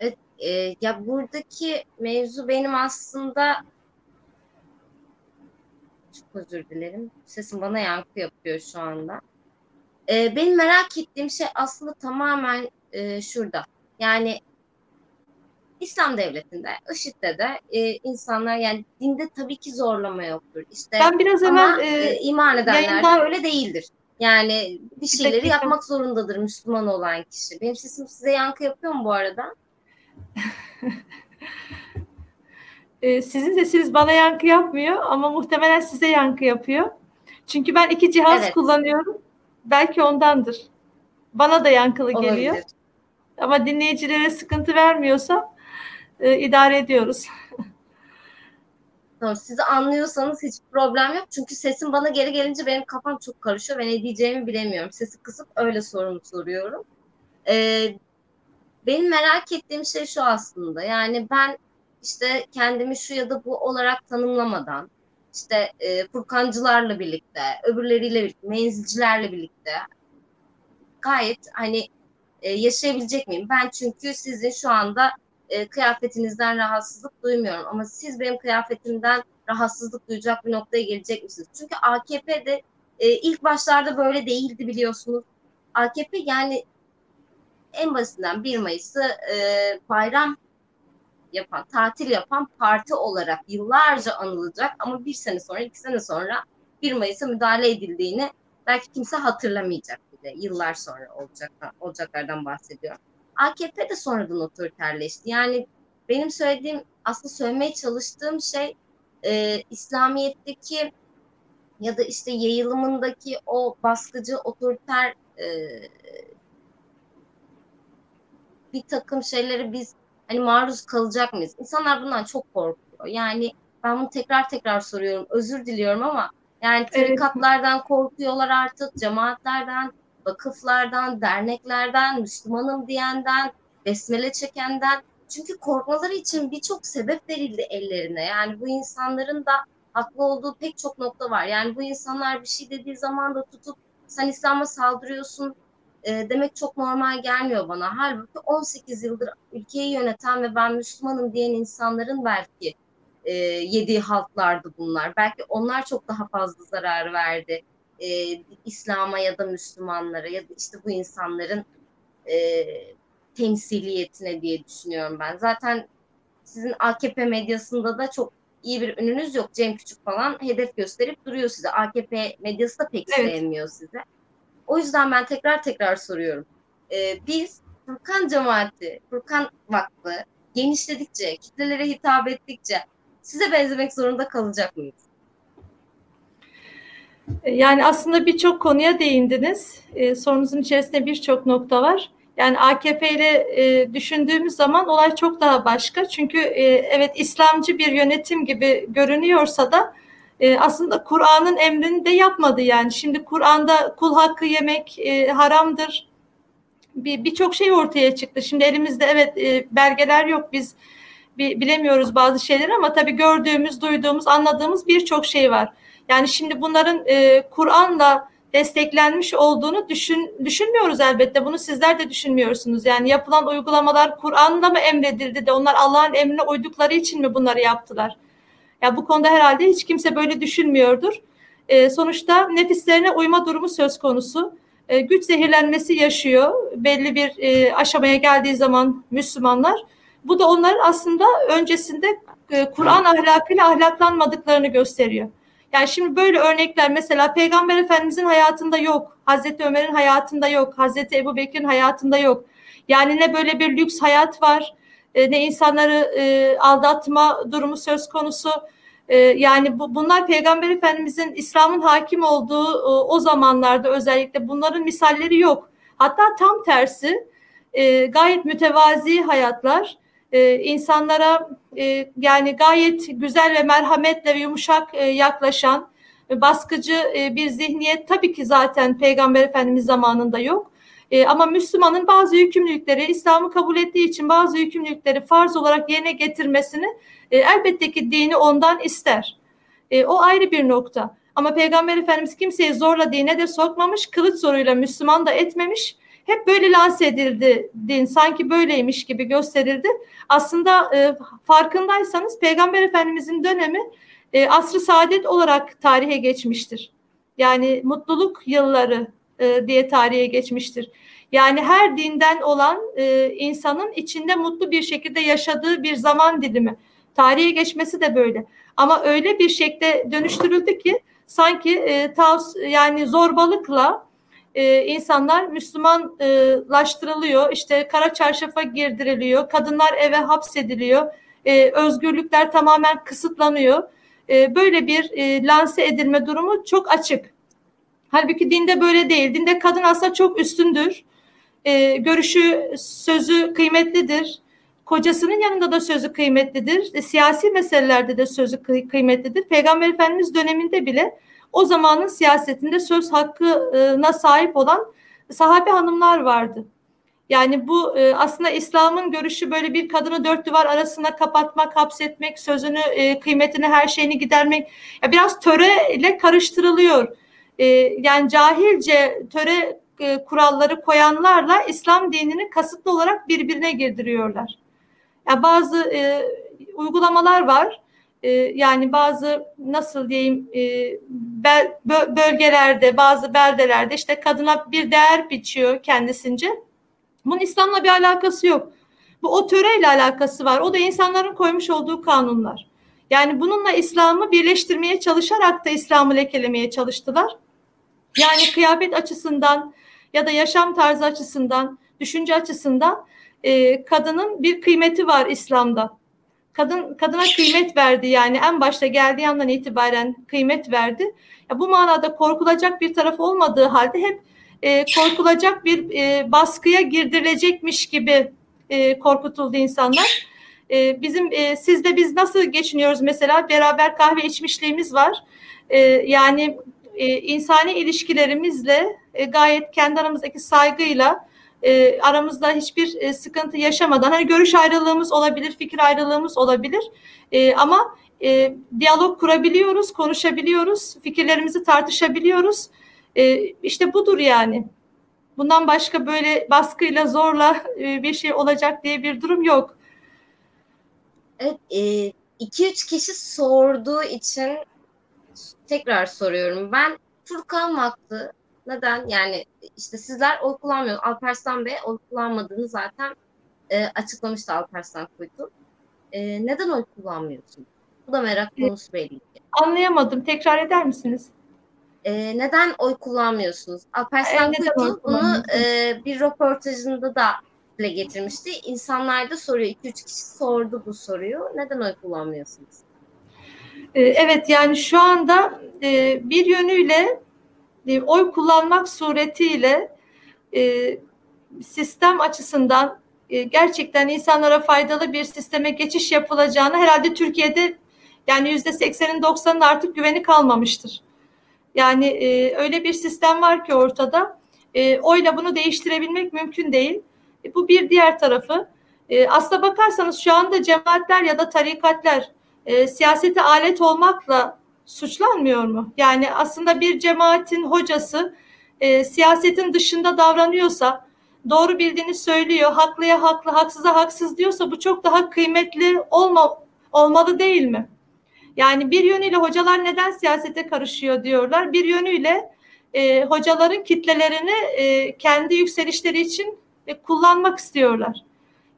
Evet, e, ya buradaki mevzu benim aslında çok özür dilerim. Sesim bana yankı yapıyor şu anda. E, benim merak ettiğim şey aslında tamamen e, şurada. Yani İslam devletinde, IŞİD'de de e, insanlar yani dinde tabii ki zorlama yoktur. İşte ben biraz ama evvel e, iman edenler yayında... öyle değildir. Yani bir şeyleri bir yapmak zorundadır Müslüman olan kişi. Benim sesim size yankı yapıyor mu bu arada? e, sizin sesiniz bana yankı yapmıyor ama muhtemelen size yankı yapıyor. Çünkü ben iki cihaz evet. kullanıyorum. Belki ondandır. Bana da yankılı Olabilir. geliyor. Ama dinleyicilere sıkıntı vermiyorsa e, idare ediyoruz. Tamam, sizi anlıyorsanız hiç problem yok. Çünkü sesim bana geri gelince benim kafam çok karışıyor ve ne diyeceğimi bilemiyorum. Sesi kısıp öyle sorumu soruyorum. Ee, benim merak ettiğim şey şu aslında. Yani ben işte kendimi şu ya da bu olarak tanımlamadan işte e, Furkancılarla birlikte, öbürleriyle birlikte, menzilcilerle birlikte gayet hani e, yaşayabilecek miyim? Ben çünkü sizin şu anda e, kıyafetinizden rahatsızlık duymuyorum. Ama siz benim kıyafetimden rahatsızlık duyacak bir noktaya gelecek misiniz? Çünkü AKP'de e, ilk başlarda böyle değildi biliyorsunuz. AKP yani en basitinden 1 Mayıs'ı e, bayram yapan, tatil yapan parti olarak yıllarca anılacak ama bir sene sonra, iki sene sonra 1 Mayıs'a müdahale edildiğini belki kimse hatırlamayacak bile. Yıllar sonra olacak, olacaklardan bahsediyorum. AKP de sonradan otoriterleşti. Yani benim söylediğim aslında söylemeye çalıştığım şey e, İslamiyet'teki ya da işte yayılımındaki o baskıcı otoriter e, bir takım şeyleri biz hani maruz kalacak mıyız? İnsanlar bundan çok korkuyor. Yani ben bunu tekrar tekrar soruyorum. Özür diliyorum ama yani tarikatlardan korkuyorlar artık, cemaatlerden, vakıflardan, derneklerden, Müslümanım diyenden, besmele çekenden. Çünkü korkmaları için birçok sebep verildi ellerine. Yani bu insanların da haklı olduğu pek çok nokta var. Yani bu insanlar bir şey dediği zaman da tutup sen İslam'a saldırıyorsun e, demek çok normal gelmiyor bana. Halbuki 18 yıldır ülkeyi yöneten ve ben Müslümanım diyen insanların belki e, yediği halklardı bunlar. Belki onlar çok daha fazla zarar verdi e, İslam'a ya da Müslümanlara ya da işte bu insanların e, temsiliyetine diye düşünüyorum ben. Zaten sizin AKP medyasında da çok iyi bir ününüz yok. Cem Küçük falan hedef gösterip duruyor size. AKP medyası da pek evet. sevmiyor size. O yüzden ben tekrar tekrar soruyorum. Ee, biz Furkan cemaati, Furkan Vakfı genişledikçe, kitlelere hitap ettikçe size benzemek zorunda kalacak mıyız? Yani aslında birçok konuya değindiniz. Ee, sorunuzun içerisinde birçok nokta var. Yani AKP ile e, düşündüğümüz zaman olay çok daha başka. Çünkü e, evet İslamcı bir yönetim gibi görünüyorsa da e, aslında Kur'an'ın emrini de yapmadı yani. Şimdi Kur'an'da kul hakkı yemek e, haramdır. Birçok bir şey ortaya çıktı. Şimdi elimizde evet e, belgeler yok. Biz bir, bilemiyoruz bazı şeyleri ama tabii gördüğümüz, duyduğumuz, anladığımız birçok şey var. Yani şimdi bunların e, Kur'an'la desteklenmiş olduğunu düşün, düşünmüyoruz elbette. Bunu sizler de düşünmüyorsunuz. Yani yapılan uygulamalar Kur'an'da mı emredildi de onlar Allah'ın emrine uydukları için mi bunları yaptılar? Ya bu konuda herhalde hiç kimse böyle düşünmüyordur. E, sonuçta nefislerine uyma durumu söz konusu. E, güç zehirlenmesi yaşıyor belli bir e, aşamaya geldiği zaman Müslümanlar. Bu da onların aslında öncesinde e, Kur'an ahlakıyla ahlaklanmadıklarını gösteriyor. Yani şimdi böyle örnekler mesela Peygamber Efendimizin hayatında yok. Hazreti Ömer'in hayatında yok. Hazreti Ebu Bekir'in hayatında yok. Yani ne böyle bir lüks hayat var e, ne insanları e, aldatma durumu söz konusu. E, yani bu, bunlar Peygamber Efendimizin İslam'ın hakim olduğu e, o zamanlarda özellikle bunların misalleri yok. Hatta tam tersi e, gayet mütevazi hayatlar e, insanlara e, yani gayet güzel ve merhametle ve yumuşak e, yaklaşan e, baskıcı e, bir zihniyet tabii ki zaten Peygamber Efendimiz zamanında yok. E, ama Müslümanın bazı yükümlülükleri İslam'ı kabul ettiği için bazı yükümlülükleri farz olarak yerine getirmesini e, elbette ki dini ondan ister. E, o ayrı bir nokta. Ama Peygamber Efendimiz kimseyi zorla dine de sokmamış, kılıç zoruyla Müslüman da etmemiş hep böyle lanse edildi din sanki böyleymiş gibi gösterildi. Aslında e, farkındaysanız Peygamber Efendimizin dönemi e, asrı saadet olarak tarihe geçmiştir. Yani mutluluk yılları e, diye tarihe geçmiştir. Yani her dinden olan e, insanın içinde mutlu bir şekilde yaşadığı bir zaman dilimi. Tarihe geçmesi de böyle. Ama öyle bir şekilde dönüştürüldü ki sanki e, tavs yani zorbalıkla e, insanlar Müslümanlaştırılıyor. İşte kara çarşafa girdiriliyor. Kadınlar eve hapsediliyor. E, özgürlükler tamamen kısıtlanıyor. E, böyle bir e, lanse edilme durumu çok açık. Halbuki dinde böyle değil. Dinde kadın aslında çok üstündür. E, görüşü, sözü kıymetlidir. Kocasının yanında da sözü kıymetlidir. E, siyasi meselelerde de sözü kıymetlidir. Peygamber Efendimiz döneminde bile o zamanın siyasetinde söz hakkına sahip olan sahabe hanımlar vardı. Yani bu e, aslında İslam'ın görüşü böyle bir kadını dört duvar arasına kapatmak, hapsetmek, sözünü, e, kıymetini, her şeyini gidermek. Ya biraz töre ile karıştırılıyor. E, yani cahilce töre kuralları koyanlarla İslam dinini kasıtlı olarak birbirine girdiriyorlar. Ya yani bazı uygulamalar var e, yani bazı nasıl diyeyim e, bölgelerde bazı beldelerde işte kadına bir değer biçiyor kendisince. Bunun İslam'la bir alakası yok. Bu o töreyle alakası var. O da insanların koymuş olduğu kanunlar. Yani bununla İslam'ı birleştirmeye çalışarak da İslam'ı lekelemeye çalıştılar. Yani kıyafet açısından ya da yaşam tarzı açısından, düşünce açısından e, kadının bir kıymeti var İslam'da kadın kadına kıymet verdi yani en başta geldiği andan itibaren kıymet verdi. Ya bu manada korkulacak bir taraf olmadığı halde hep e, korkulacak bir e, baskıya girdirilecekmiş gibi e, korkutuldu insanlar. E, bizim e, sizde biz nasıl geçiniyoruz mesela beraber kahve içmişliğimiz var. E, yani e, insani ilişkilerimizle e, gayet kendi aramızdaki saygıyla e, aramızda hiçbir e, sıkıntı yaşamadan hani görüş ayrılığımız olabilir, fikir ayrılığımız olabilir e, ama e, diyalog kurabiliyoruz, konuşabiliyoruz, fikirlerimizi tartışabiliyoruz. E, işte budur yani. Bundan başka böyle baskıyla, zorla e, bir şey olacak diye bir durum yok. Evet, e, 2-3 kişi sorduğu için tekrar soruyorum. Ben Furkan Vakfı neden yani işte sizler oy kullanmıyor. Alparslan Bey oy kullanmadığını zaten e, açıklamıştı Alparslan Kuytu. E, neden oy kullanmıyorsun? Bu da merak konusu belli ki. Anlayamadım. Tekrar eder misiniz? E, neden oy kullanmıyorsunuz? Alparslan E, Kuytu bunu e, bir röportajında da dile getirmişti. İnsanlar da soruyor. 2-3 kişi sordu bu soruyu. Neden oy kullanmıyorsunuz? Ee, Evet yani şu anda e, bir yönüyle e, oy kullanmak suretiyle e, sistem açısından gerçekten insanlara faydalı bir sisteme geçiş yapılacağını herhalde Türkiye'de yani yüzde seksenin doksanın artık güveni kalmamıştır. Yani öyle bir sistem var ki ortada oyla bunu değiştirebilmek mümkün değil. Bu bir diğer tarafı. E, aslına bakarsanız şu anda cemaatler ya da tarikatler e, siyasete alet olmakla suçlanmıyor mu? Yani aslında bir cemaatin hocası e, siyasetin dışında davranıyorsa, doğru bildiğini söylüyor, haklıya haklı, haksıza haksız diyorsa bu çok daha kıymetli olma, olmalı değil mi? Yani bir yönüyle hocalar neden siyasete karışıyor diyorlar. Bir yönüyle e, hocaların kitlelerini e, kendi yükselişleri için e, kullanmak istiyorlar.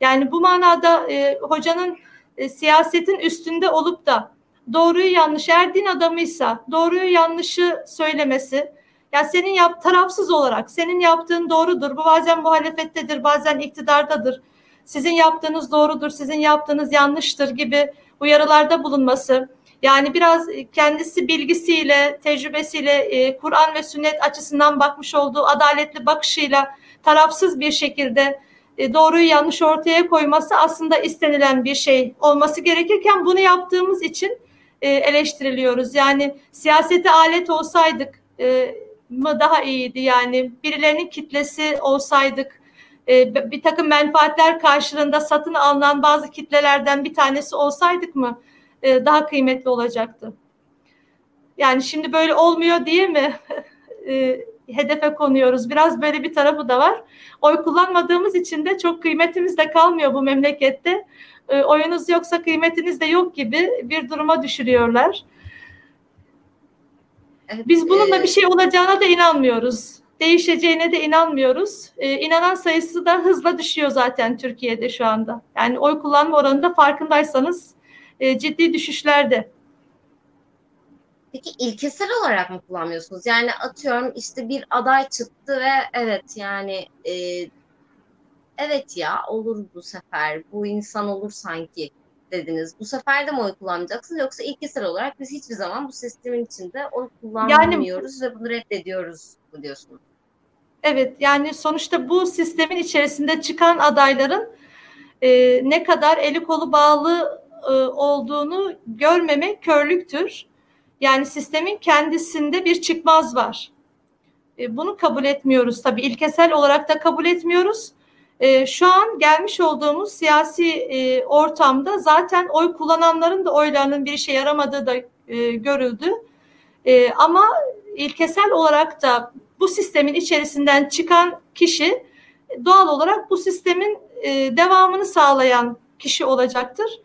Yani bu manada e, hocanın e, siyasetin üstünde olup da doğruyu yanlış eğer din adamıysa doğruyu yanlışı söylemesi ya senin yap tarafsız olarak senin yaptığın doğrudur. Bu bazen muhalefettedir, bazen iktidardadır. Sizin yaptığınız doğrudur, sizin yaptığınız yanlıştır gibi uyarılarda bulunması. Yani biraz kendisi bilgisiyle, tecrübesiyle, e, Kur'an ve sünnet açısından bakmış olduğu adaletli bakışıyla tarafsız bir şekilde e, doğruyu yanlış ortaya koyması aslında istenilen bir şey olması gerekirken bunu yaptığımız için e, eleştiriliyoruz. Yani siyasete alet olsaydık e, mı daha iyiydi yani birilerinin kitlesi olsaydık bir takım menfaatler karşılığında satın alınan bazı kitlelerden bir tanesi olsaydık mı daha kıymetli olacaktı. Yani şimdi böyle olmuyor diye mi hedefe konuyoruz? Biraz böyle bir tarafı da var. Oy kullanmadığımız için de çok kıymetimiz de kalmıyor bu memlekette. E, oyunuz yoksa kıymetiniz de yok gibi bir duruma düşürüyorlar. Evet, Biz bununla e, bir şey olacağına da inanmıyoruz. Değişeceğine de inanmıyoruz. Ee, inanan sayısı da hızla düşüyor zaten Türkiye'de şu anda. Yani oy kullanma oranında farkındaysanız e, ciddi düşüşlerde. Peki ilkesel olarak mı kullanmıyorsunuz? Yani atıyorum işte bir aday çıktı ve evet yani e, evet ya olur bu sefer bu insan olur sanki dediniz. Bu sefer de mi oy kullanmayacaksınız yoksa ilkesel olarak biz hiçbir zaman bu sistemin içinde oy kullanmıyoruz ve bunu reddediyoruz mu diyorsunuz? Evet yani sonuçta bu sistemin içerisinde çıkan adayların e, ne kadar eli kolu bağlı e, olduğunu görmemek körlüktür. Yani sistemin kendisinde bir çıkmaz var. E, bunu kabul etmiyoruz tabii. ilkesel olarak da kabul etmiyoruz. E, şu an gelmiş olduğumuz siyasi e, ortamda zaten oy kullananların da oylarının bir işe yaramadığı da e, görüldü. E, ama ilkesel olarak da bu sistemin içerisinden çıkan kişi doğal olarak bu sistemin e, devamını sağlayan kişi olacaktır.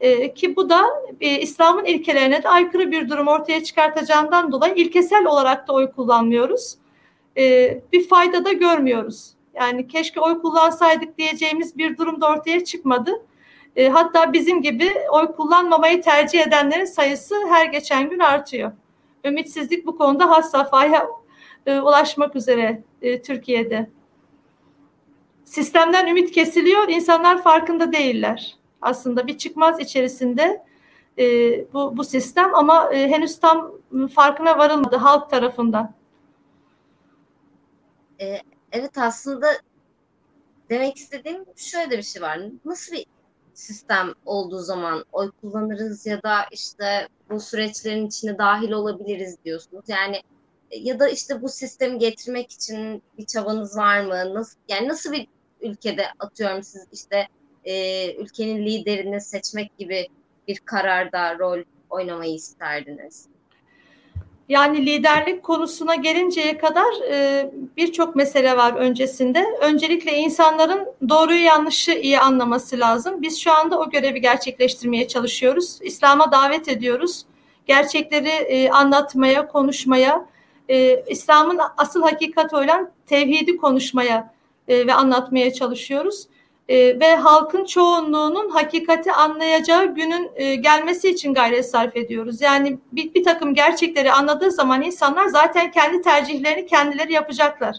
E, ki bu da e, İslam'ın ilkelerine de aykırı bir durum ortaya çıkartacağından dolayı ilkesel olarak da oy kullanmıyoruz. E, bir fayda da görmüyoruz. Yani keşke oy kullansaydık diyeceğimiz bir durum da ortaya çıkmadı. E, hatta bizim gibi oy kullanmamayı tercih edenlerin sayısı her geçen gün artıyor. Ümitsizlik bu konuda has safhaya e, ulaşmak üzere e, Türkiye'de. Sistemden ümit kesiliyor, insanlar farkında değiller. Aslında bir çıkmaz içerisinde e, bu, bu sistem ama e, henüz tam farkına varılmadı halk tarafından. E, evet aslında demek istediğim şöyle bir şey var. Nasıl bir sistem olduğu zaman oy kullanırız ya da işte bu süreçlerin içine dahil olabiliriz diyorsunuz. Yani ya da işte bu sistemi getirmek için bir çabanız var mı? Nasıl yani nasıl bir ülkede atıyorum siz işte e, ülkenin liderini seçmek gibi bir kararda rol oynamayı isterdiniz? Yani liderlik konusuna gelinceye kadar e, birçok mesele var öncesinde. Öncelikle insanların doğruyu yanlışı iyi anlaması lazım. Biz şu anda o görevi gerçekleştirmeye çalışıyoruz. İslam'a davet ediyoruz. Gerçekleri e, anlatmaya, konuşmaya, e, İslam'ın asıl hakikati olan tevhidi konuşmaya e, ve anlatmaya çalışıyoruz e, ve halkın çoğunluğunun hakikati anlayacağı günün e, gelmesi için gayret sarf ediyoruz. Yani bir, bir takım gerçekleri anladığı zaman insanlar zaten kendi tercihlerini kendileri yapacaklar.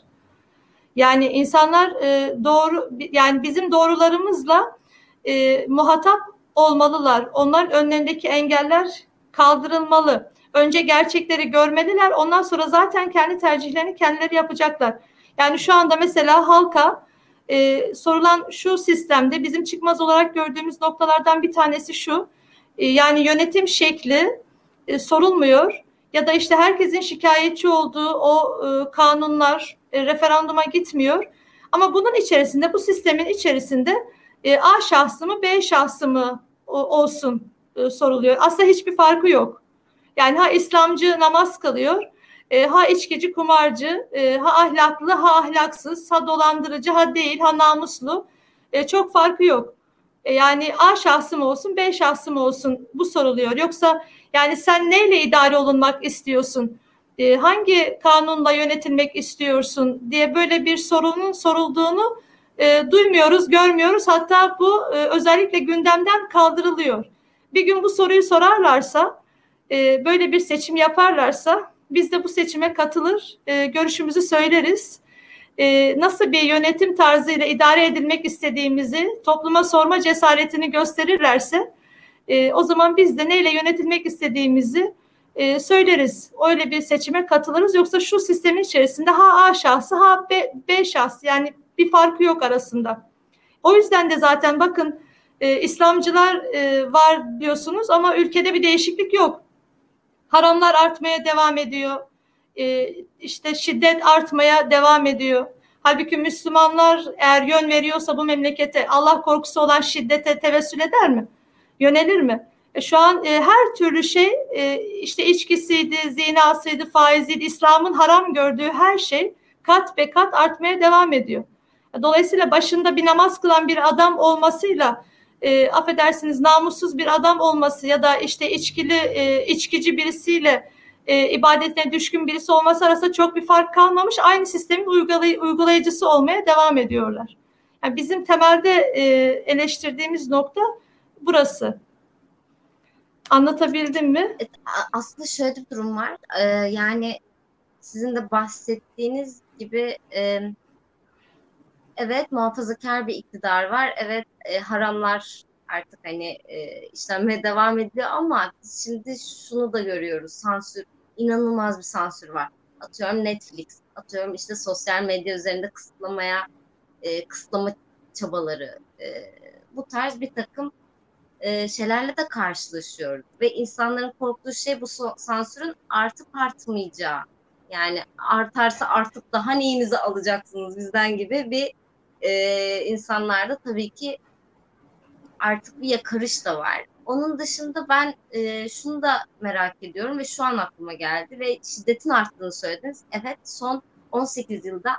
Yani insanlar e, doğru yani bizim doğrularımızla e, muhatap olmalılar. Onların önlerindeki engeller kaldırılmalı. Önce gerçekleri görmeliler. Ondan sonra zaten kendi tercihlerini kendileri yapacaklar. Yani şu anda mesela halka e, sorulan şu sistemde bizim çıkmaz olarak gördüğümüz noktalardan bir tanesi şu. E, yani yönetim şekli e, sorulmuyor ya da işte herkesin şikayetçi olduğu o e, kanunlar e, referanduma gitmiyor. Ama bunun içerisinde bu sistemin içerisinde e, A şahsı mı B şahsı mı o, olsun e, soruluyor. Aslında hiçbir farkı yok. Yani ha İslamcı namaz kılıyor e, ha içkici kumarcı, e, ha ahlaklı, ha ahlaksız, ha dolandırıcı, ha değil, ha namuslu. E, çok farkı yok. E, yani A şahsı mı olsun, B şahsı mı olsun bu soruluyor. Yoksa yani sen neyle idare olunmak istiyorsun? E, hangi kanunla yönetilmek istiyorsun diye böyle bir sorunun sorulduğunu e, duymuyoruz, görmüyoruz. Hatta bu e, özellikle gündemden kaldırılıyor. Bir gün bu soruyu sorarlarsa, e, böyle bir seçim yaparlarsa biz de bu seçime katılır, e, görüşümüzü söyleriz. E, nasıl bir yönetim tarzıyla idare edilmek istediğimizi topluma sorma cesaretini gösterirlerse e, o zaman biz de neyle yönetilmek istediğimizi e, söyleriz. Öyle bir seçime katılırız. Yoksa şu sistemin içerisinde ha A şahsı ha B, B şahsı yani bir farkı yok arasında. O yüzden de zaten bakın e, İslamcılar e, var diyorsunuz ama ülkede bir değişiklik yok. Haramlar artmaya devam ediyor. Ee, işte şiddet artmaya devam ediyor. Halbuki Müslümanlar eğer yön veriyorsa bu memlekete Allah korkusu olan şiddete tevessül eder mi? Yönelir mi? E şu an e, her türlü şey e, işte içkisiydi, zinasıydı, faiziydi, İslam'ın haram gördüğü her şey kat be kat artmaya devam ediyor. Dolayısıyla başında bir namaz kılan bir adam olmasıyla e, affedersiniz namussuz bir adam olması ya da işte içkili e, içkici birisiyle e, ibadetine düşkün birisi olması arasında çok bir fark kalmamış. Aynı sistemin uygulay uygulayıcısı olmaya devam ediyorlar. Yani bizim temelde e, eleştirdiğimiz nokta burası. Anlatabildim mi? Aslında şöyle bir durum var. Ee, yani sizin de bahsettiğiniz gibi e, evet muhafazakar bir iktidar var. Evet e, haramlar artık hani e, işlenmeye devam ediyor ama şimdi şunu da görüyoruz. Sansür, inanılmaz bir sansür var. Atıyorum Netflix, atıyorum işte sosyal medya üzerinde kısıtlamaya, e, kısıtlama çabaları. E, bu tarz bir takım e, şeylerle de karşılaşıyoruz. Ve insanların korktuğu şey bu sansürün artıp artmayacağı. Yani artarsa artık daha neyinizi alacaksınız bizden gibi bir e, insanlarda tabii ki artık bir yakarış da var. Onun dışında ben e, şunu da merak ediyorum ve şu an aklıma geldi ve şiddetin arttığını söylediniz. Evet son 18 yılda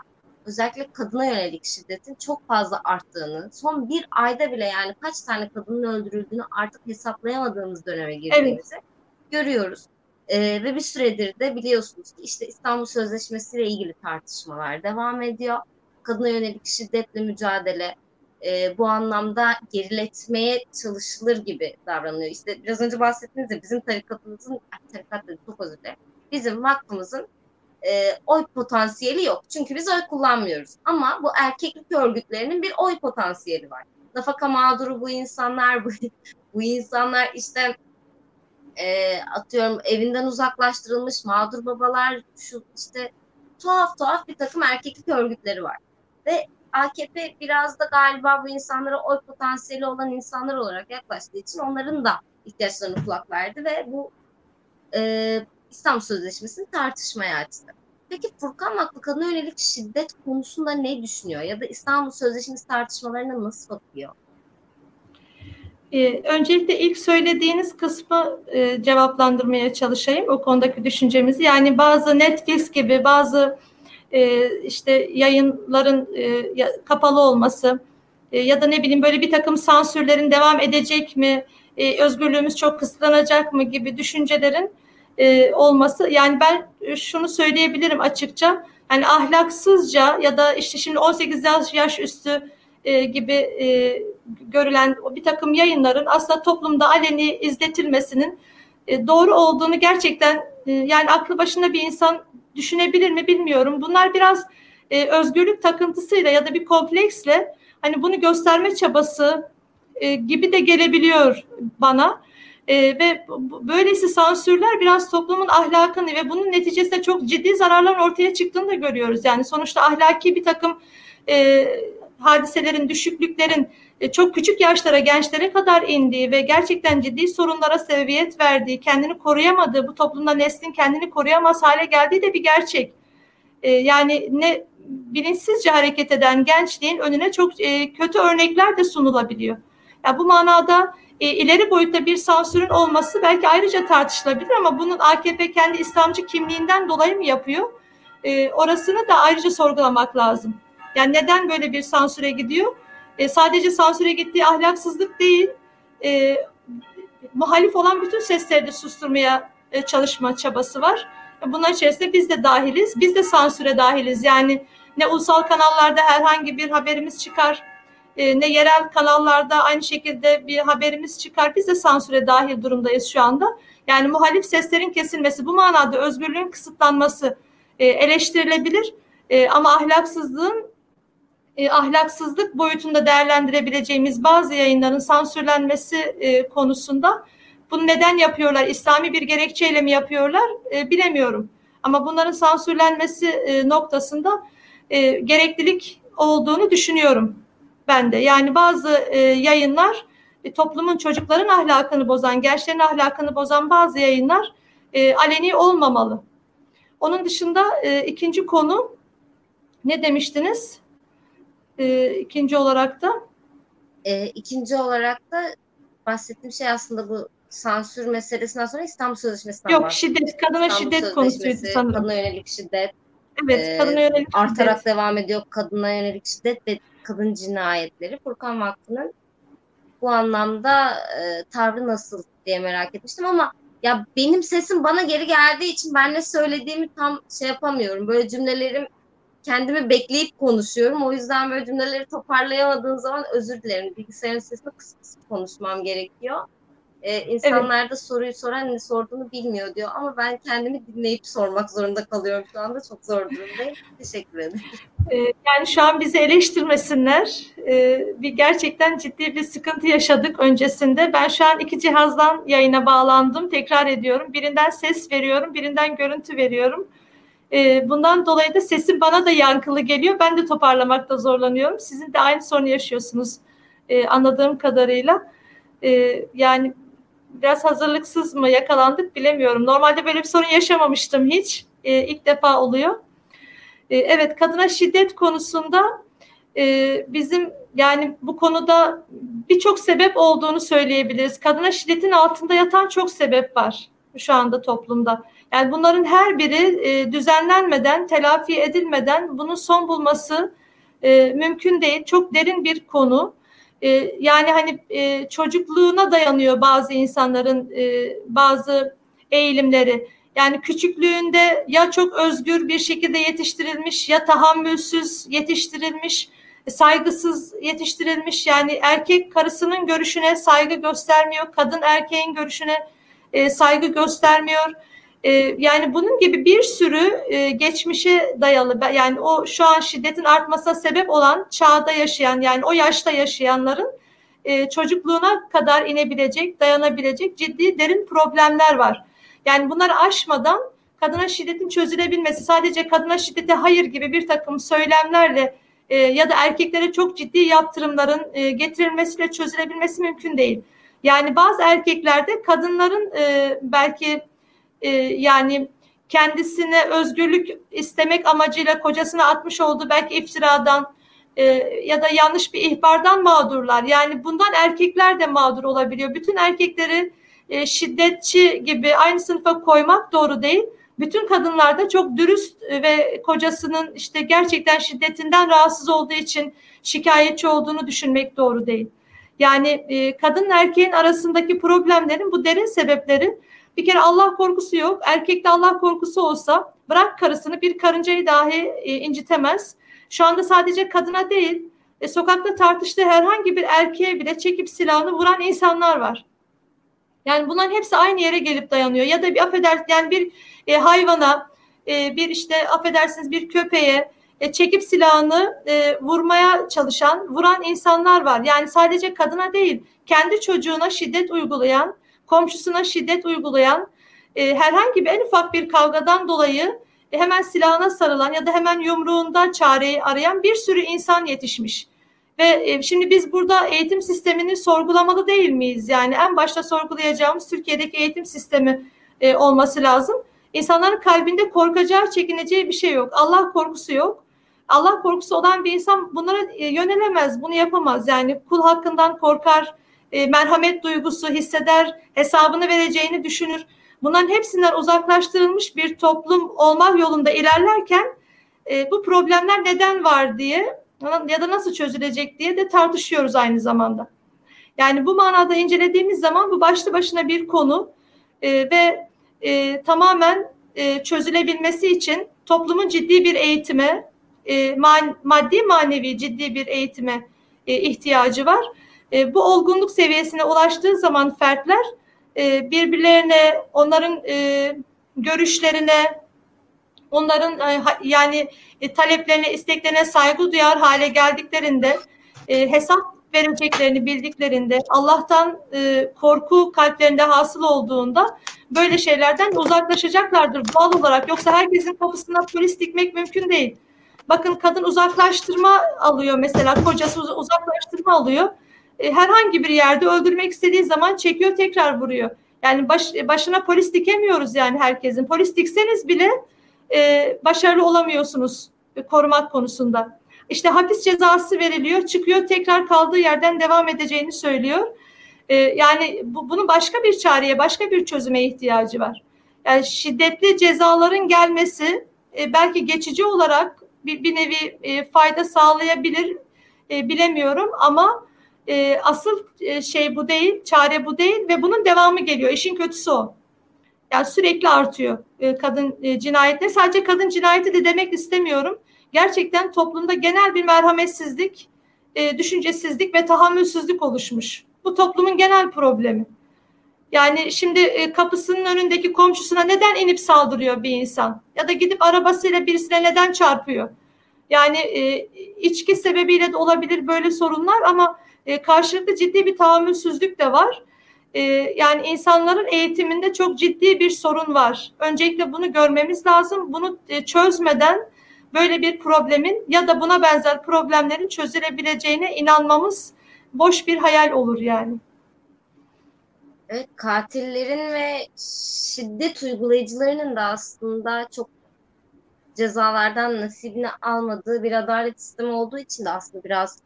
özellikle kadına yönelik şiddetin çok fazla arttığını, son bir ayda bile yani kaç tane kadının öldürüldüğünü artık hesaplayamadığımız döneme girdiğimizi evet. görüyoruz. Ee, ve bir süredir de biliyorsunuz ki işte İstanbul Sözleşmesi ile ilgili tartışmalar devam ediyor kadına yönelik şiddetle mücadele e, bu anlamda geriletmeye çalışılır gibi davranıyor. İşte biraz önce bahsettiğiniz de bizim tarikatımızın, tarikat dedi çok özür dilerim, bizim vakfımızın e, oy potansiyeli yok. Çünkü biz oy kullanmıyoruz. Ama bu erkeklik örgütlerinin bir oy potansiyeli var. Nafaka mağduru bu insanlar, bu, bu insanlar işte e, atıyorum evinden uzaklaştırılmış mağdur babalar, şu işte tuhaf tuhaf bir takım erkeklik örgütleri var. Ve AKP biraz da galiba bu insanlara oy potansiyeli olan insanlar olarak yaklaştığı için onların da ihtiyaçlarını kulak verdi ve bu e, İstanbul Sözleşmesi'ni tartışmaya açtı. Peki Furkan Vakfı kadına yönelik şiddet konusunda ne düşünüyor? Ya da İstanbul Sözleşmesi tartışmalarına nasıl bakıyor? Ee, öncelikle ilk söylediğiniz kısmı e, cevaplandırmaya çalışayım o konudaki düşüncemizi. Yani bazı Netflix gibi bazı e, işte yayınların e, kapalı olması e, ya da ne bileyim böyle bir takım sansürlerin devam edecek mi, e, özgürlüğümüz çok kısıtlanacak mı gibi düşüncelerin e, olması. Yani ben şunu söyleyebilirim açıkça. Yani ahlaksızca ya da işte şimdi 18 yaş, yaş üstü e, gibi e, görülen bir takım yayınların aslında toplumda aleni izletilmesinin e, doğru olduğunu gerçekten e, yani aklı başında bir insan düşünebilir mi bilmiyorum. Bunlar biraz e, özgürlük takıntısıyla ya da bir kompleksle hani bunu gösterme çabası e, gibi de gelebiliyor bana. E, ve böylesi sansürler biraz toplumun ahlakını ve bunun neticesinde çok ciddi zararlar ortaya çıktığını da görüyoruz. Yani sonuçta ahlaki bir takım e, hadiselerin, düşüklüklerin çok küçük yaşlara, gençlere kadar indiği ve gerçekten ciddi sorunlara sebebiyet verdiği, kendini koruyamadığı, bu toplumda neslin kendini koruyamaz hale geldiği de bir gerçek. E, yani ne bilinçsizce hareket eden gençliğin önüne çok e, kötü örnekler de sunulabiliyor. Yani bu manada ileri boyutta bir sansürün olması belki ayrıca tartışılabilir ama bunun AKP kendi İslamcı kimliğinden dolayı mı yapıyor? orasını da ayrıca sorgulamak lazım. Yani neden böyle bir sansüre gidiyor? E, sadece sansüre gittiği ahlaksızlık değil, e, muhalif olan bütün sesleri de susturmaya e, çalışma çabası var. Bunlar içerisinde biz de dahiliz, biz de sansüre dahiliz. Yani ne ulusal kanallarda herhangi bir haberimiz çıkar, e, ne yerel kanallarda aynı şekilde bir haberimiz çıkar. Biz de sansüre dahil durumdayız şu anda. Yani muhalif seslerin kesilmesi, bu manada özgürlüğün kısıtlanması e, eleştirilebilir. E, ama ahlaksızlığın e, ahlaksızlık boyutunda değerlendirebileceğimiz bazı yayınların sansürlenmesi e, konusunda bunu neden yapıyorlar? İslami bir gerekçeyle mi yapıyorlar? E, bilemiyorum. Ama bunların sansürlenmesi e, noktasında e, gereklilik olduğunu düşünüyorum ben de. Yani bazı e, yayınlar e, toplumun çocukların ahlakını bozan, gençlerin ahlakını bozan bazı yayınlar e, aleni olmamalı. Onun dışında e, ikinci konu ne demiştiniz? E, ikinci olarak da? E, ikinci olarak da bahsettiğim şey aslında bu sansür meselesinden sonra İstanbul Sözleşmesi'nden Yok şiddet, kadına İstanbul şiddet konusuydu sanırım. Kadına yönelik şiddet. Evet, e, kadına yönelik artarak şiddet. devam ediyor. Kadına yönelik şiddet ve kadın cinayetleri. Furkan Vakfı'nın bu anlamda e, tavrı nasıl diye merak etmiştim ama ya benim sesim bana geri geldiği için ben ne söylediğimi tam şey yapamıyorum. Böyle cümlelerim kendimi bekleyip konuşuyorum. O yüzden böyle cümleleri toparlayamadığım zaman özür dilerim. Bilgisayarın sesini kısıp kısıp konuşmam gerekiyor. Ee, insanlar evet. da soruyu soran ne sorduğunu bilmiyor diyor. Ama ben kendimi dinleyip sormak zorunda kalıyorum şu anda. Çok zor durumdayım. Teşekkür ederim. Ee, yani şu an bizi eleştirmesinler. Ee, bir gerçekten ciddi bir sıkıntı yaşadık öncesinde. Ben şu an iki cihazdan yayına bağlandım. Tekrar ediyorum. Birinden ses veriyorum, birinden görüntü veriyorum. E, bundan dolayı da sesim bana da yankılı geliyor. Ben de toparlamakta zorlanıyorum. Sizin de aynı sorunu yaşıyorsunuz e, anladığım kadarıyla. E, yani biraz hazırlıksız mı yakalandık bilemiyorum. Normalde böyle bir sorun yaşamamıştım hiç. E, ilk defa oluyor. E, evet kadına şiddet konusunda e, bizim yani bu konuda birçok sebep olduğunu söyleyebiliriz. Kadına şiddetin altında yatan çok sebep var şu anda toplumda. Yani bunların her biri e, düzenlenmeden, telafi edilmeden bunun son bulması e, mümkün değil. Çok derin bir konu. E, yani hani e, çocukluğuna dayanıyor bazı insanların e, bazı eğilimleri. Yani küçüklüğünde ya çok özgür bir şekilde yetiştirilmiş ya tahammülsüz yetiştirilmiş, saygısız yetiştirilmiş. Yani erkek karısının görüşüne saygı göstermiyor, kadın erkeğin görüşüne e, saygı göstermiyor e, yani bunun gibi bir sürü e, geçmişe dayalı yani o şu an şiddetin artmasına sebep olan çağda yaşayan yani o yaşta yaşayanların e, çocukluğuna kadar inebilecek, dayanabilecek ciddi derin problemler var. Yani bunları aşmadan kadına şiddetin çözülebilmesi sadece kadına şiddete hayır gibi bir takım söylemlerle e, ya da erkeklere çok ciddi yaptırımların getirilmesiyle çözülebilmesi mümkün değil. Yani bazı erkeklerde kadınların belki e, yani kendisine özgürlük istemek amacıyla kocasına atmış olduğu belki iftiradan e, ya da yanlış bir ihbardan mağdurlar. Yani bundan erkekler de mağdur olabiliyor. Bütün erkekleri e, şiddetçi gibi aynı sınıfa koymak doğru değil. Bütün kadınlar da çok dürüst ve kocasının işte gerçekten şiddetinden rahatsız olduğu için şikayetçi olduğunu düşünmek doğru değil. Yani e, kadın erkeğin arasındaki problemlerin bu derin sebepleri bir kere Allah korkusu yok. Erkekte Allah korkusu olsa bırak karısını bir karıncayı dahi e, incitemez. Şu anda sadece kadına değil, e, sokakta tartıştığı herhangi bir erkeğe bile çekip silahını vuran insanlar var. Yani bunların hepsi aynı yere gelip dayanıyor. Ya da bir affeder yani bir e, hayvana, e, bir işte affedersiniz bir köpeğe e, çekip silahını e, vurmaya çalışan, vuran insanlar var. Yani sadece kadına değil, kendi çocuğuna şiddet uygulayan, komşusuna şiddet uygulayan, e, herhangi bir en ufak bir kavgadan dolayı e, hemen silahına sarılan ya da hemen yumruğunda çareyi arayan bir sürü insan yetişmiş. Ve e, şimdi biz burada eğitim sistemini sorgulamalı değil miyiz? Yani en başta sorgulayacağımız Türkiye'deki eğitim sistemi e, olması lazım. İnsanların kalbinde korkacağı, çekineceği bir şey yok. Allah korkusu yok. Allah korkusu olan bir insan bunlara e, yönelemez, bunu yapamaz. Yani kul hakkından korkar, e, merhamet duygusu hisseder, hesabını vereceğini düşünür. Bunların hepsinden uzaklaştırılmış bir toplum olmak yolunda ilerlerken e, bu problemler neden var diye ya da nasıl çözülecek diye de tartışıyoruz aynı zamanda. Yani bu manada incelediğimiz zaman bu başlı başına bir konu e, ve tamamen çözülebilmesi için toplumun ciddi bir eğitime, maddi manevi ciddi bir eğitime ihtiyacı var. E, bu olgunluk seviyesine ulaştığı zaman fertler e, birbirlerine, onların e, görüşlerine, onların e, yani e, taleplerine, isteklerine saygı duyar hale geldiklerinde, e, hesap vereceklerini bildiklerinde, Allah'tan e, korku kalplerinde hasıl olduğunda böyle şeylerden uzaklaşacaklardır doğal olarak. Yoksa herkesin kapısına polis dikmek mümkün değil. Bakın kadın uzaklaştırma alıyor mesela, kocası uzaklaştırma alıyor. E, herhangi bir yerde öldürmek istediği zaman çekiyor tekrar vuruyor. Yani baş, başına polis dikemiyoruz yani herkesin. Polis dikseniz bile e, başarılı olamıyorsunuz korumak konusunda. İşte hapis cezası veriliyor, çıkıyor tekrar kaldığı yerden devam edeceğini söylüyor. E, yani bu, bunun başka bir çareye, başka bir çözüme ihtiyacı var. Yani şiddetli cezaların gelmesi e, belki geçici olarak bir, bir nevi e, fayda sağlayabilir, e, bilemiyorum ama e, asıl e, şey bu değil, çare bu değil ve bunun devamı geliyor. İşin kötüsü o. Yani sürekli artıyor e, kadın e, cinayetleri. Sadece kadın cinayeti de demek istemiyorum. Gerçekten toplumda genel bir merhametsizlik, e, düşüncesizlik ve tahammülsüzlük oluşmuş. Bu toplumun genel problemi. Yani şimdi e, kapısının önündeki komşusuna neden inip saldırıyor bir insan? Ya da gidip arabasıyla birisine neden çarpıyor? Yani e, içki sebebiyle de olabilir böyle sorunlar ama e, karşılıklı ciddi bir tahammülsüzlük de var. E, yani insanların eğitiminde çok ciddi bir sorun var. Öncelikle bunu görmemiz lazım. Bunu e, çözmeden böyle bir problemin ya da buna benzer problemlerin çözülebileceğine inanmamız boş bir hayal olur yani. Evet, katillerin ve şiddet uygulayıcılarının da aslında çok cezalardan nasibini almadığı bir adalet sistemi olduğu için de aslında biraz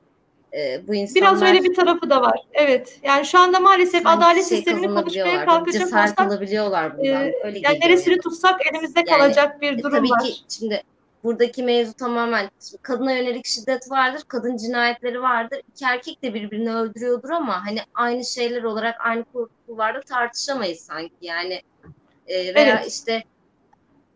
e, bu insanlar... Biraz öyle bir tarafı da var. Evet. Yani şu anda maalesef adalet şey sistemini konuşmaya kalkacak olsak alabiliyorlar bundan. E, öyle yani neresini tutsak elimizde yani, kalacak bir e, durum tabii var. Tabii ki şimdi buradaki mevzu tamamen kadına yönelik şiddet vardır, kadın cinayetleri vardır. İki erkek de birbirini öldürüyordur ama hani aynı şeyler olarak aynı kulvarda tartışamayız sanki. Yani e, veya evet. işte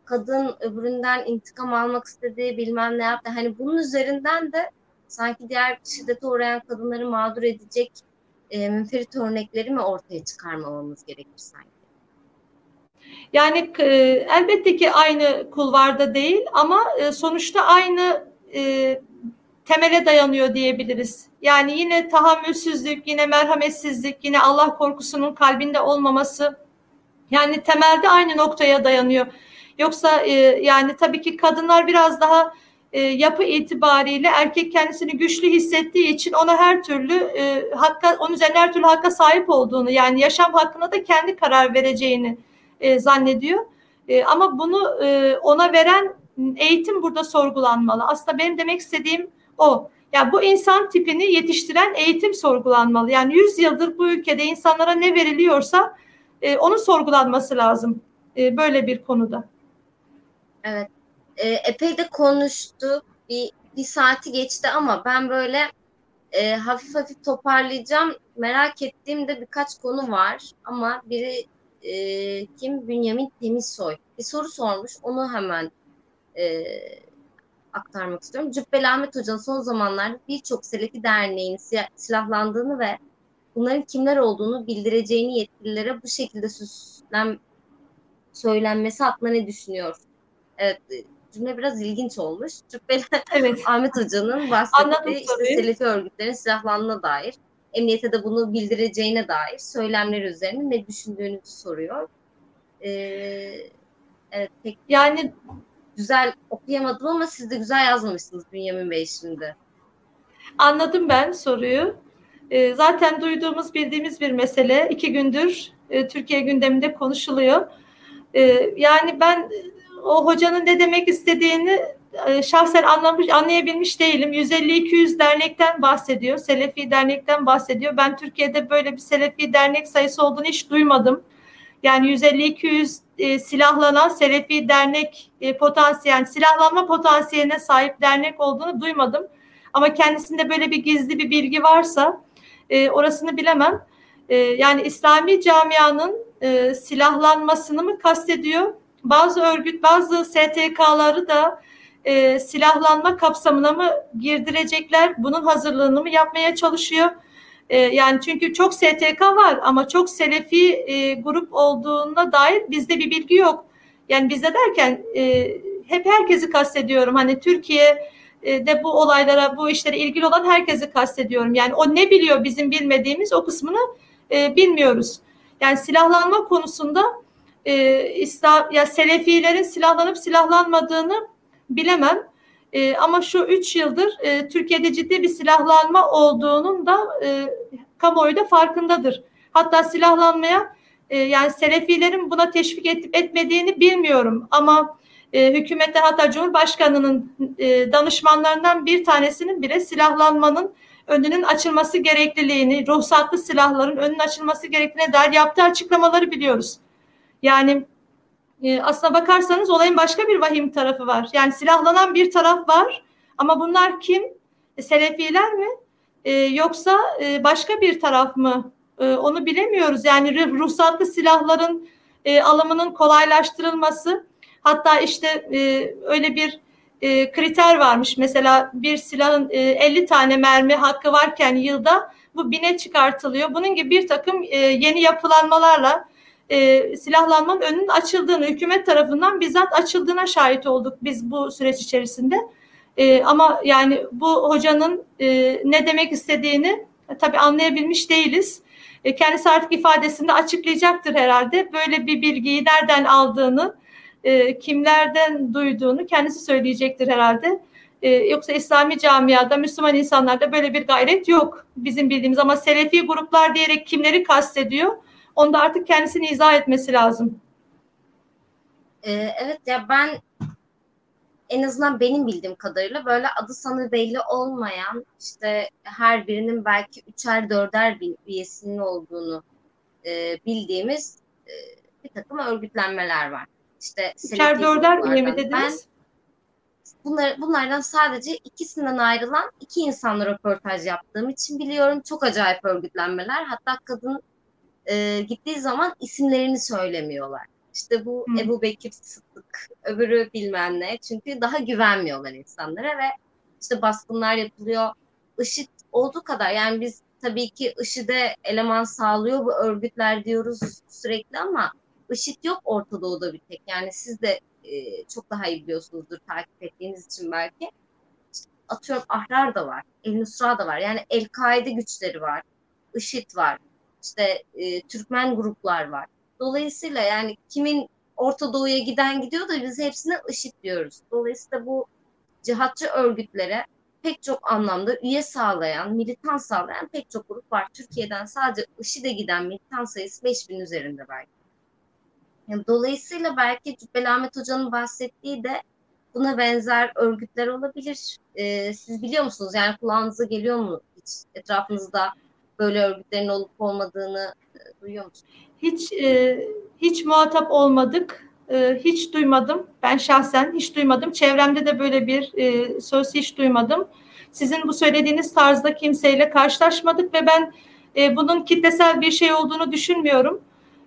kadın öbüründen intikam almak istediği bilmem ne yaptı. Hani bunun üzerinden de sanki diğer şiddete uğrayan kadınları mağdur edecek e, münferit örnekleri mi ortaya çıkarmamamız gerekir sanki? Yani e, elbette ki aynı kulvarda değil ama e, sonuçta aynı e, temele dayanıyor diyebiliriz. Yani yine tahammülsüzlük, yine merhametsizlik, yine Allah korkusunun kalbinde olmaması yani temelde aynı noktaya dayanıyor. Yoksa e, yani tabii ki kadınlar biraz daha e, yapı itibariyle erkek kendisini güçlü hissettiği için ona her türlü e, hakka, onun üzerine her türlü hakka sahip olduğunu yani yaşam hakkında da kendi karar vereceğini e, zannediyor. E, ama bunu e, ona veren eğitim burada sorgulanmalı. Aslında benim demek istediğim o. Yani bu insan tipini yetiştiren eğitim sorgulanmalı. Yani 100 yıldır bu ülkede insanlara ne veriliyorsa e, onun sorgulanması lazım e, böyle bir konuda. Evet. E, epey de konuştuk. Bir, bir saati geçti ama ben böyle e, hafif hafif toparlayacağım. Merak ettiğim de birkaç konu var ama biri e, kim? Bünyamin Temizsoy. Bir soru sormuş. Onu hemen e, aktarmak istiyorum. Cübbeli Ahmet Hoca'nın son zamanlarda birçok Selefi Derneği'nin silahlandığını ve bunların kimler olduğunu bildireceğini yetkililere bu şekilde süslen, söylenmesi hakkında ne düşünüyor? Evet, cümle biraz ilginç olmuş. Cübbeli evet. Ahmet Hoca'nın bahsettiği işte Selefi örgütlerin silahlandığına dair, emniyete de bunu bildireceğine dair söylemler üzerine ne düşündüğünüzü soruyor. Ee, evet, pek yani güzel okuyamadım ama siz de güzel yazmamışsınız Bünyamin Bey şimdi. Anladım ben soruyu. E, zaten duyduğumuz, bildiğimiz bir mesele. iki gündür e, Türkiye gündeminde konuşuluyor. E, yani ben o hocanın ne demek istediğini e, şahsen anlamış, anlayabilmiş değilim. 150-200 dernekten bahsediyor. Selefi dernekten bahsediyor. Ben Türkiye'de böyle bir Selefi dernek sayısı olduğunu hiç duymadım. Yani 150-200 e, silahlanan Selefi dernek e, potansiyel, silahlanma potansiyeline sahip dernek olduğunu duymadım. Ama kendisinde böyle bir gizli bir bilgi varsa e, orasını bilemem. E, yani İslami camianın e, silahlanmasını mı kastediyor? Bazı örgüt, bazı STK'ları da e, silahlanma kapsamına mı girdirecekler? Bunun hazırlığını mı yapmaya çalışıyor? E, yani çünkü çok STK var ama çok Selefi e, grup olduğuna dair bizde bir bilgi yok. Yani bizde derken e, hep herkesi kastediyorum. Hani Türkiye de bu olaylara, bu işlere ilgili olan herkesi kastediyorum. Yani o ne biliyor bizim bilmediğimiz o kısmını e, bilmiyoruz. Yani silahlanma konusunda e, İslam, ya Selefilerin silahlanıp silahlanmadığını bilemem. E, ama şu üç yıldır e, Türkiye'de ciddi bir silahlanma olduğunun da e, kamuoyu da farkındadır. Hatta silahlanmaya e, yani Selefilerin buna teşvik edip etmediğini bilmiyorum ama e, hükümetten hatta Cumhurbaşkanı'nın e, danışmanlarından bir tanesinin bile silahlanmanın önünün açılması gerekliliğini, ruhsatlı silahların önünün açılması gerektiğine dair yaptığı açıklamaları biliyoruz. Yani e, aslına bakarsanız olayın başka bir vahim tarafı var. Yani silahlanan bir taraf var ama bunlar kim? E, Selefiler mi? E, yoksa e, başka bir taraf mı? E, onu bilemiyoruz. Yani ruhsatlı silahların e, alımının kolaylaştırılması hatta işte e, öyle bir e, kriter varmış. Mesela bir silahın e, 50 tane mermi hakkı varken yılda bu bine çıkartılıyor. Bunun gibi bir takım e, yeni yapılanmalarla e, silahlanmanın önünün açıldığını, hükümet tarafından bizzat açıldığına şahit olduk biz bu süreç içerisinde. E, ama yani bu hocanın e, ne demek istediğini e, tabii anlayabilmiş değiliz. E, kendisi artık ifadesinde açıklayacaktır herhalde. Böyle bir bilgiyi nereden aldığını, e, kimlerden duyduğunu kendisi söyleyecektir herhalde. E, yoksa İslami camiada, Müslüman insanlarda böyle bir gayret yok bizim bildiğimiz. Ama Selefi gruplar diyerek kimleri kastediyor? Onu da artık kendisini izah etmesi lazım. Ee, evet ya ben en azından benim bildiğim kadarıyla böyle adı sanı belli olmayan işte her birinin belki üçer dörder bin üyesinin olduğunu e, bildiğimiz e, bir takım örgütlenmeler var. İşte üçer dörder üye mi dediniz? Ben, bunlar, bunlardan sadece ikisinden ayrılan iki insanla röportaj yaptığım için biliyorum. Çok acayip örgütlenmeler. Hatta kadın e, gittiği zaman isimlerini söylemiyorlar. İşte bu hmm. Ebu Bekir Sıddık, öbürü bilmem ne. Çünkü daha güvenmiyorlar insanlara ve işte baskınlar yapılıyor. IŞİD olduğu kadar yani biz tabii ki IŞİD'e eleman sağlıyor bu örgütler diyoruz sürekli ama IŞİD yok Orta Doğu'da bir tek. Yani siz de e, çok daha iyi biliyorsunuzdur takip ettiğiniz için belki. İşte atıyorum Ahrar da var, El Nusra da var. Yani El-Kaide güçleri var, IŞİD var işte e, Türkmen gruplar var. Dolayısıyla yani kimin Orta Doğu'ya giden gidiyor da biz hepsine IŞİD diyoruz. Dolayısıyla bu cihatçı örgütlere pek çok anlamda üye sağlayan, militan sağlayan pek çok grup var. Türkiye'den sadece IŞİD'e giden militan sayısı 5000 üzerinde belki. Yani dolayısıyla belki Cübbeli Ahmet Hoca'nın bahsettiği de buna benzer örgütler olabilir. E, siz biliyor musunuz? Yani kulağınıza geliyor mu hiç etrafınızda böyle örgütlerin olup olmadığını e, duyuyor musunuz? Hiç e, hiç muhatap olmadık. E, hiç duymadım. Ben şahsen hiç duymadım. Çevremde de böyle bir e, söz hiç duymadım. Sizin bu söylediğiniz tarzda kimseyle karşılaşmadık ve ben e, bunun kitlesel bir şey olduğunu düşünmüyorum.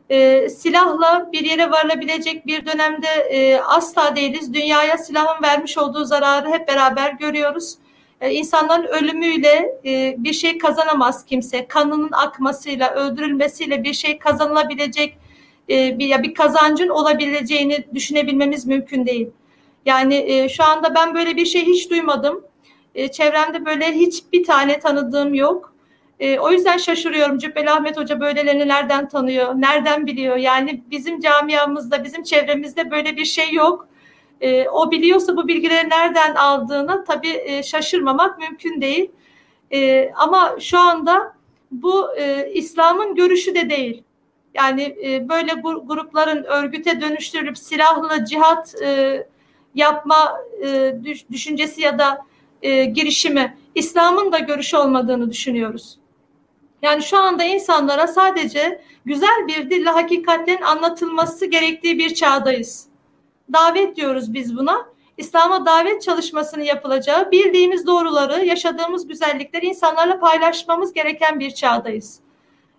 E, silahla bir yere varılabilecek bir dönemde e, asla değiliz. Dünyaya silahın vermiş olduğu zararı hep beraber görüyoruz. E, insanların ölümüyle e, bir şey kazanamaz kimse. Kanının akmasıyla, öldürülmesiyle bir şey kazanılabilecek e, bir ya bir kazancın olabileceğini düşünebilmemiz mümkün değil. Yani şu anda ben böyle bir şey hiç duymadım. Çevremde böyle hiçbir tane tanıdığım yok. O yüzden şaşırıyorum. Cübbeli Ahmet Hoca böylelerini nereden tanıyor, nereden biliyor? Yani bizim camiamızda, bizim çevremizde böyle bir şey yok. E, o biliyorsa bu bilgileri nereden aldığını tabii e, şaşırmamak mümkün değil. E, ama şu anda bu e, İslam'ın görüşü de değil. Yani e, böyle grupların örgüte dönüştürülüp silahlı cihat e, yapma e, düşüncesi ya da e, girişimi İslam'ın da görüşü olmadığını düşünüyoruz. Yani şu anda insanlara sadece güzel bir dille hakikatlerin anlatılması gerektiği bir çağdayız. Davet diyoruz biz buna. İslam'a davet çalışmasının yapılacağı, bildiğimiz doğruları, yaşadığımız güzellikleri insanlarla paylaşmamız gereken bir çağdayız.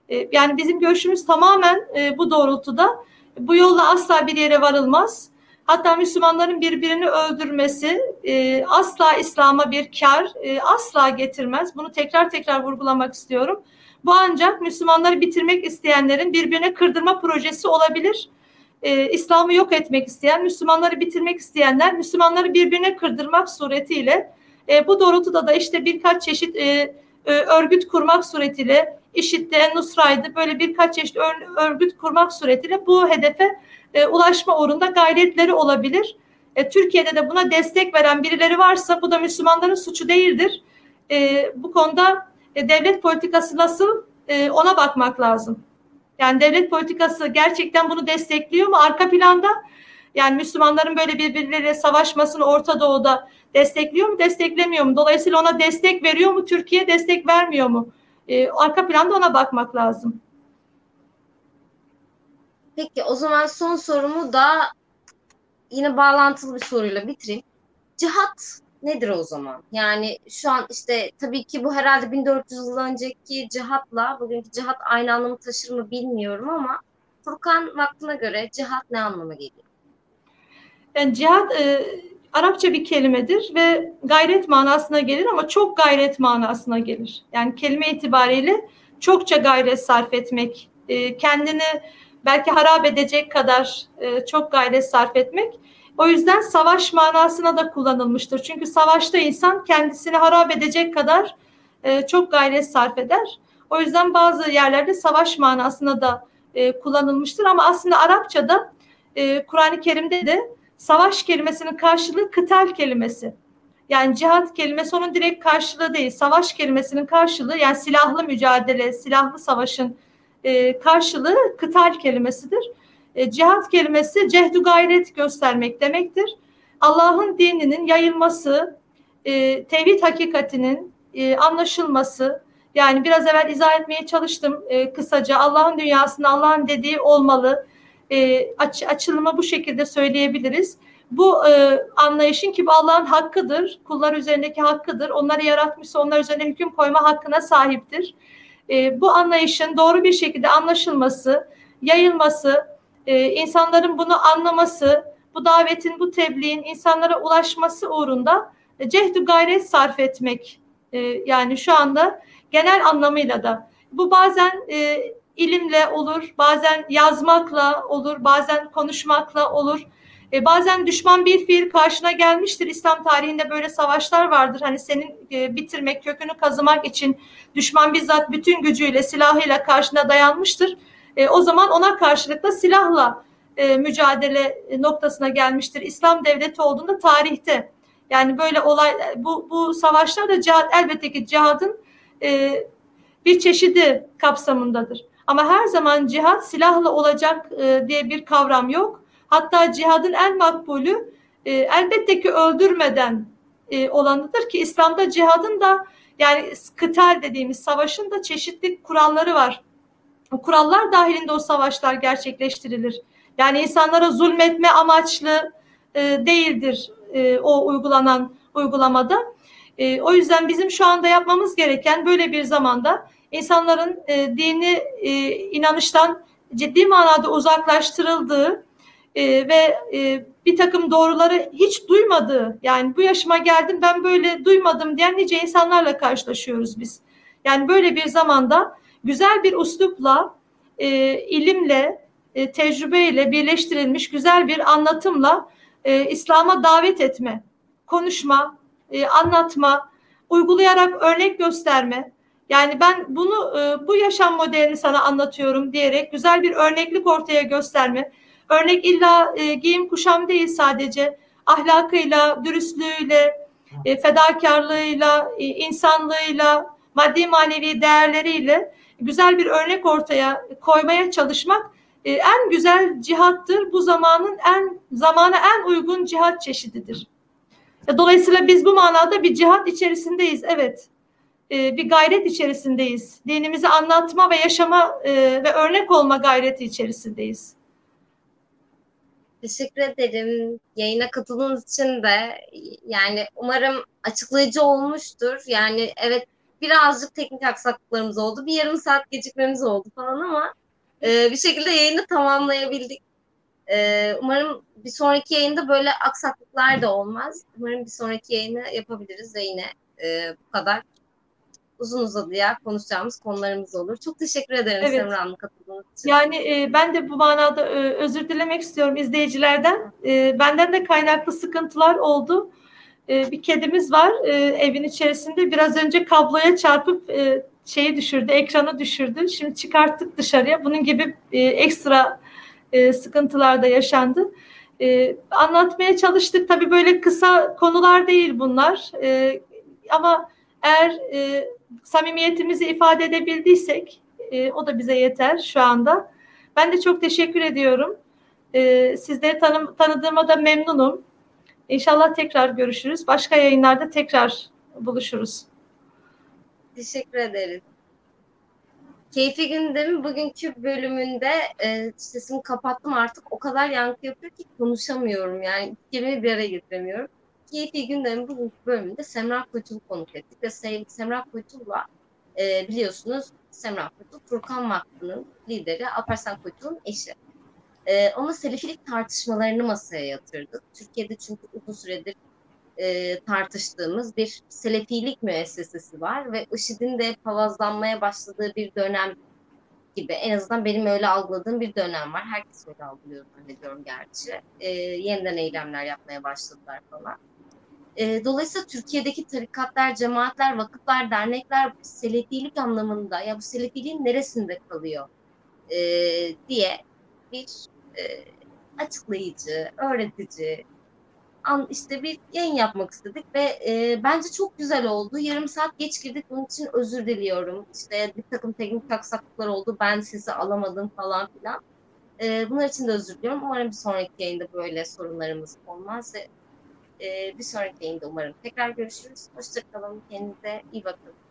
E, yani bizim görüşümüz tamamen e, bu doğrultuda. Bu yolla asla bir yere varılmaz. Hatta Müslümanların birbirini öldürmesi e, asla İslam'a bir kar asla getirmez. Bunu tekrar tekrar vurgulamak istiyorum. Bu ancak Müslümanları bitirmek isteyenlerin birbirine kırdırma projesi olabilir. E, İslam'ı yok etmek isteyen, Müslümanları bitirmek isteyenler Müslümanları birbirine kırdırmak suretiyle e, bu doğrultuda da işte birkaç çeşit e, e, örgüt kurmak suretiyle IŞİD'de, Nusra'ydı böyle birkaç çeşit örgüt kurmak suretiyle bu hedefe e, ulaşma uğrunda gayretleri olabilir. E, Türkiye'de de buna destek veren birileri varsa bu da Müslümanların suçu değildir. E, bu konuda e, devlet politikası nasıl e, ona bakmak lazım. Yani devlet politikası gerçekten bunu destekliyor mu? Arka planda yani Müslümanların böyle birbirleriyle savaşmasını Orta Doğu'da destekliyor mu, desteklemiyor mu? Dolayısıyla ona destek veriyor mu? Türkiye destek vermiyor mu? E, arka planda ona bakmak lazım. Peki o zaman son sorumu da yine bağlantılı bir soruyla bitireyim. Cihat nedir o zaman? Yani şu an işte tabii ki bu herhalde 1400 yıl önceki cihatla bugünkü cihat aynı anlamı taşır mı bilmiyorum ama Furkan vaktine göre cihat ne anlama geliyor? Yani cihat e, Arapça bir kelimedir ve gayret manasına gelir ama çok gayret manasına gelir. Yani kelime itibariyle çokça gayret sarf etmek, e, kendini belki harap edecek kadar e, çok gayret sarf etmek. O yüzden savaş manasına da kullanılmıştır. Çünkü savaşta insan kendisini harap edecek kadar e, çok gayret sarf eder. O yüzden bazı yerlerde savaş manasına da e, kullanılmıştır. Ama aslında Arapçada e, Kur'an-ı Kerim'de de savaş kelimesinin karşılığı kıtal kelimesi. Yani cihat kelimesi onun direkt karşılığı değil. Savaş kelimesinin karşılığı yani silahlı mücadele, silahlı savaşın e, karşılığı kıtal kelimesidir. E, cihat kelimesi cehdu gayret göstermek demektir. Allah'ın dininin yayılması, e, tevhid hakikatinin e, anlaşılması, yani biraz evvel izah etmeye çalıştım e, kısaca. Allah'ın dünyasında Allah'ın dediği olmalı. E, aç, açılımı bu şekilde söyleyebiliriz. Bu e, anlayışın ki bu Allah'ın hakkıdır, kullar üzerindeki hakkıdır. Onları yaratmışsa onlar üzerine hüküm koyma hakkına sahiptir e, bu anlayışın doğru bir şekilde anlaşılması, yayılması, e, insanların bunu anlaması, bu davetin, bu tebliğin insanlara ulaşması uğrunda e, cehdü gayret sarf etmek e, yani şu anda genel anlamıyla da bu bazen e, ilimle olur, bazen yazmakla olur, bazen konuşmakla olur. E, bazen düşman bir fiil karşına gelmiştir. İslam tarihinde böyle savaşlar vardır. Hani senin e, bitirmek, kökünü kazımak için düşman bizzat bütün gücüyle, silahıyla karşına dayanmıştır. E, o zaman ona karşılıkla silahla e, mücadele noktasına gelmiştir. İslam devleti olduğunda tarihte. Yani böyle olay, bu, bu savaşlar da cihat, elbette ki cihadın e, bir çeşidi kapsamındadır. Ama her zaman cihat silahla olacak e, diye bir kavram yok. Hatta cihadın en makbulü e, elbette ki öldürmeden e, olanıdır ki İslam'da cihadın da yani kıtal dediğimiz savaşın da çeşitli kuralları var. O kurallar dahilinde o savaşlar gerçekleştirilir. Yani insanlara zulmetme amaçlı e, değildir e, o uygulanan uygulamada. E, o yüzden bizim şu anda yapmamız gereken böyle bir zamanda insanların e, dini e, inanıştan ciddi manada uzaklaştırıldığı e, ve e, bir takım doğruları hiç duymadığı yani bu yaşıma geldim ben böyle duymadım diyen nice insanlarla karşılaşıyoruz biz. Yani böyle bir zamanda güzel bir uslupla, e, ilimle, e, tecrübeyle birleştirilmiş güzel bir anlatımla e, İslam'a davet etme, konuşma, e, anlatma, uygulayarak örnek gösterme. Yani ben bunu e, bu yaşam modelini sana anlatıyorum diyerek güzel bir örneklik ortaya gösterme. Örnek illa e, giyim kuşam değil sadece ahlakıyla, dürüstlüğüyle, e, fedakarlığıyla, e, insanlığıyla, maddi manevi değerleriyle güzel bir örnek ortaya koymaya çalışmak e, en güzel cihattır. Bu zamanın en zamana en uygun cihat çeşididir. Dolayısıyla biz bu manada bir cihat içerisindeyiz. Evet. E, bir gayret içerisindeyiz. Dinimizi anlatma ve yaşama e, ve örnek olma gayreti içerisindeyiz. Teşekkür ederim. Yayına katıldığınız için de yani umarım açıklayıcı olmuştur. Yani evet birazcık teknik aksaklıklarımız oldu. Bir yarım saat gecikmemiz oldu falan ama e, bir şekilde yayını tamamlayabildik. E, umarım bir sonraki yayında böyle aksaklıklar da olmaz. Umarım bir sonraki yayını yapabiliriz ve yine e, bu kadar uzun uzadıya konuşacağımız konularımız olur. Çok teşekkür ederim evet. Semra Hanım katıldığınız için. Yani e, ben de bu manada e, özür dilemek istiyorum izleyicilerden. E, benden de kaynaklı sıkıntılar oldu. E, bir kedimiz var e, evin içerisinde. Biraz önce kabloya çarpıp e, şeyi düşürdü, ekranı düşürdü. Şimdi çıkarttık dışarıya. Bunun gibi e, ekstra e, sıkıntılar da yaşandı. E, anlatmaya çalıştık. Tabii böyle kısa konular değil bunlar. E, ama eğer e, samimiyetimizi ifade edebildiysek e, o da bize yeter şu anda. Ben de çok teşekkür ediyorum. E, sizleri tanı tanıdığıma da memnunum. İnşallah tekrar görüşürüz. Başka yayınlarda tekrar buluşuruz. Teşekkür ederiz. Keyfi Gündem'in bugünkü bölümünde e, sesimi kapattım artık. O kadar yankı yapıyor ki konuşamıyorum. Yani kelimeyi bir araya getiremiyorum. Keyfi Gündem'in bugünkü bölümünde Semra Kuytul'u konuk ettik. Ve Semra Kuytul'la e, biliyorsunuz Semra Kuytul, Furkan Vakfı'nın lideri Alparslan Kuytul'un eşi. E, onunla selefilik tartışmalarını masaya yatırdık. Türkiye'de çünkü uzun süredir e, tartıştığımız bir selefilik müessesesi var ve IŞİD'in de palazlanmaya başladığı bir dönem gibi. En azından benim öyle algıladığım bir dönem var. Herkes öyle algılıyor zannediyorum gerçi. E, yeniden eylemler yapmaya başladılar falan. E, dolayısıyla Türkiye'deki tarikatlar, cemaatler, vakıflar, dernekler selefilik anlamında ya bu selefiliğin neresinde kalıyor e, diye bir e, açıklayıcı, öğretici, an, işte bir yayın yapmak istedik ve e, bence çok güzel oldu. Yarım saat geç girdik bunun için özür diliyorum. İşte bir takım teknik aksaklıklar oldu. Ben sizi alamadım falan filan. E, bunlar için de özür diliyorum. Umarım bir sonraki yayında böyle sorunlarımız olmaz e, bir sonraki yayında umarım tekrar görüşürüz. Hoşçakalın. Kendinize iyi bakın.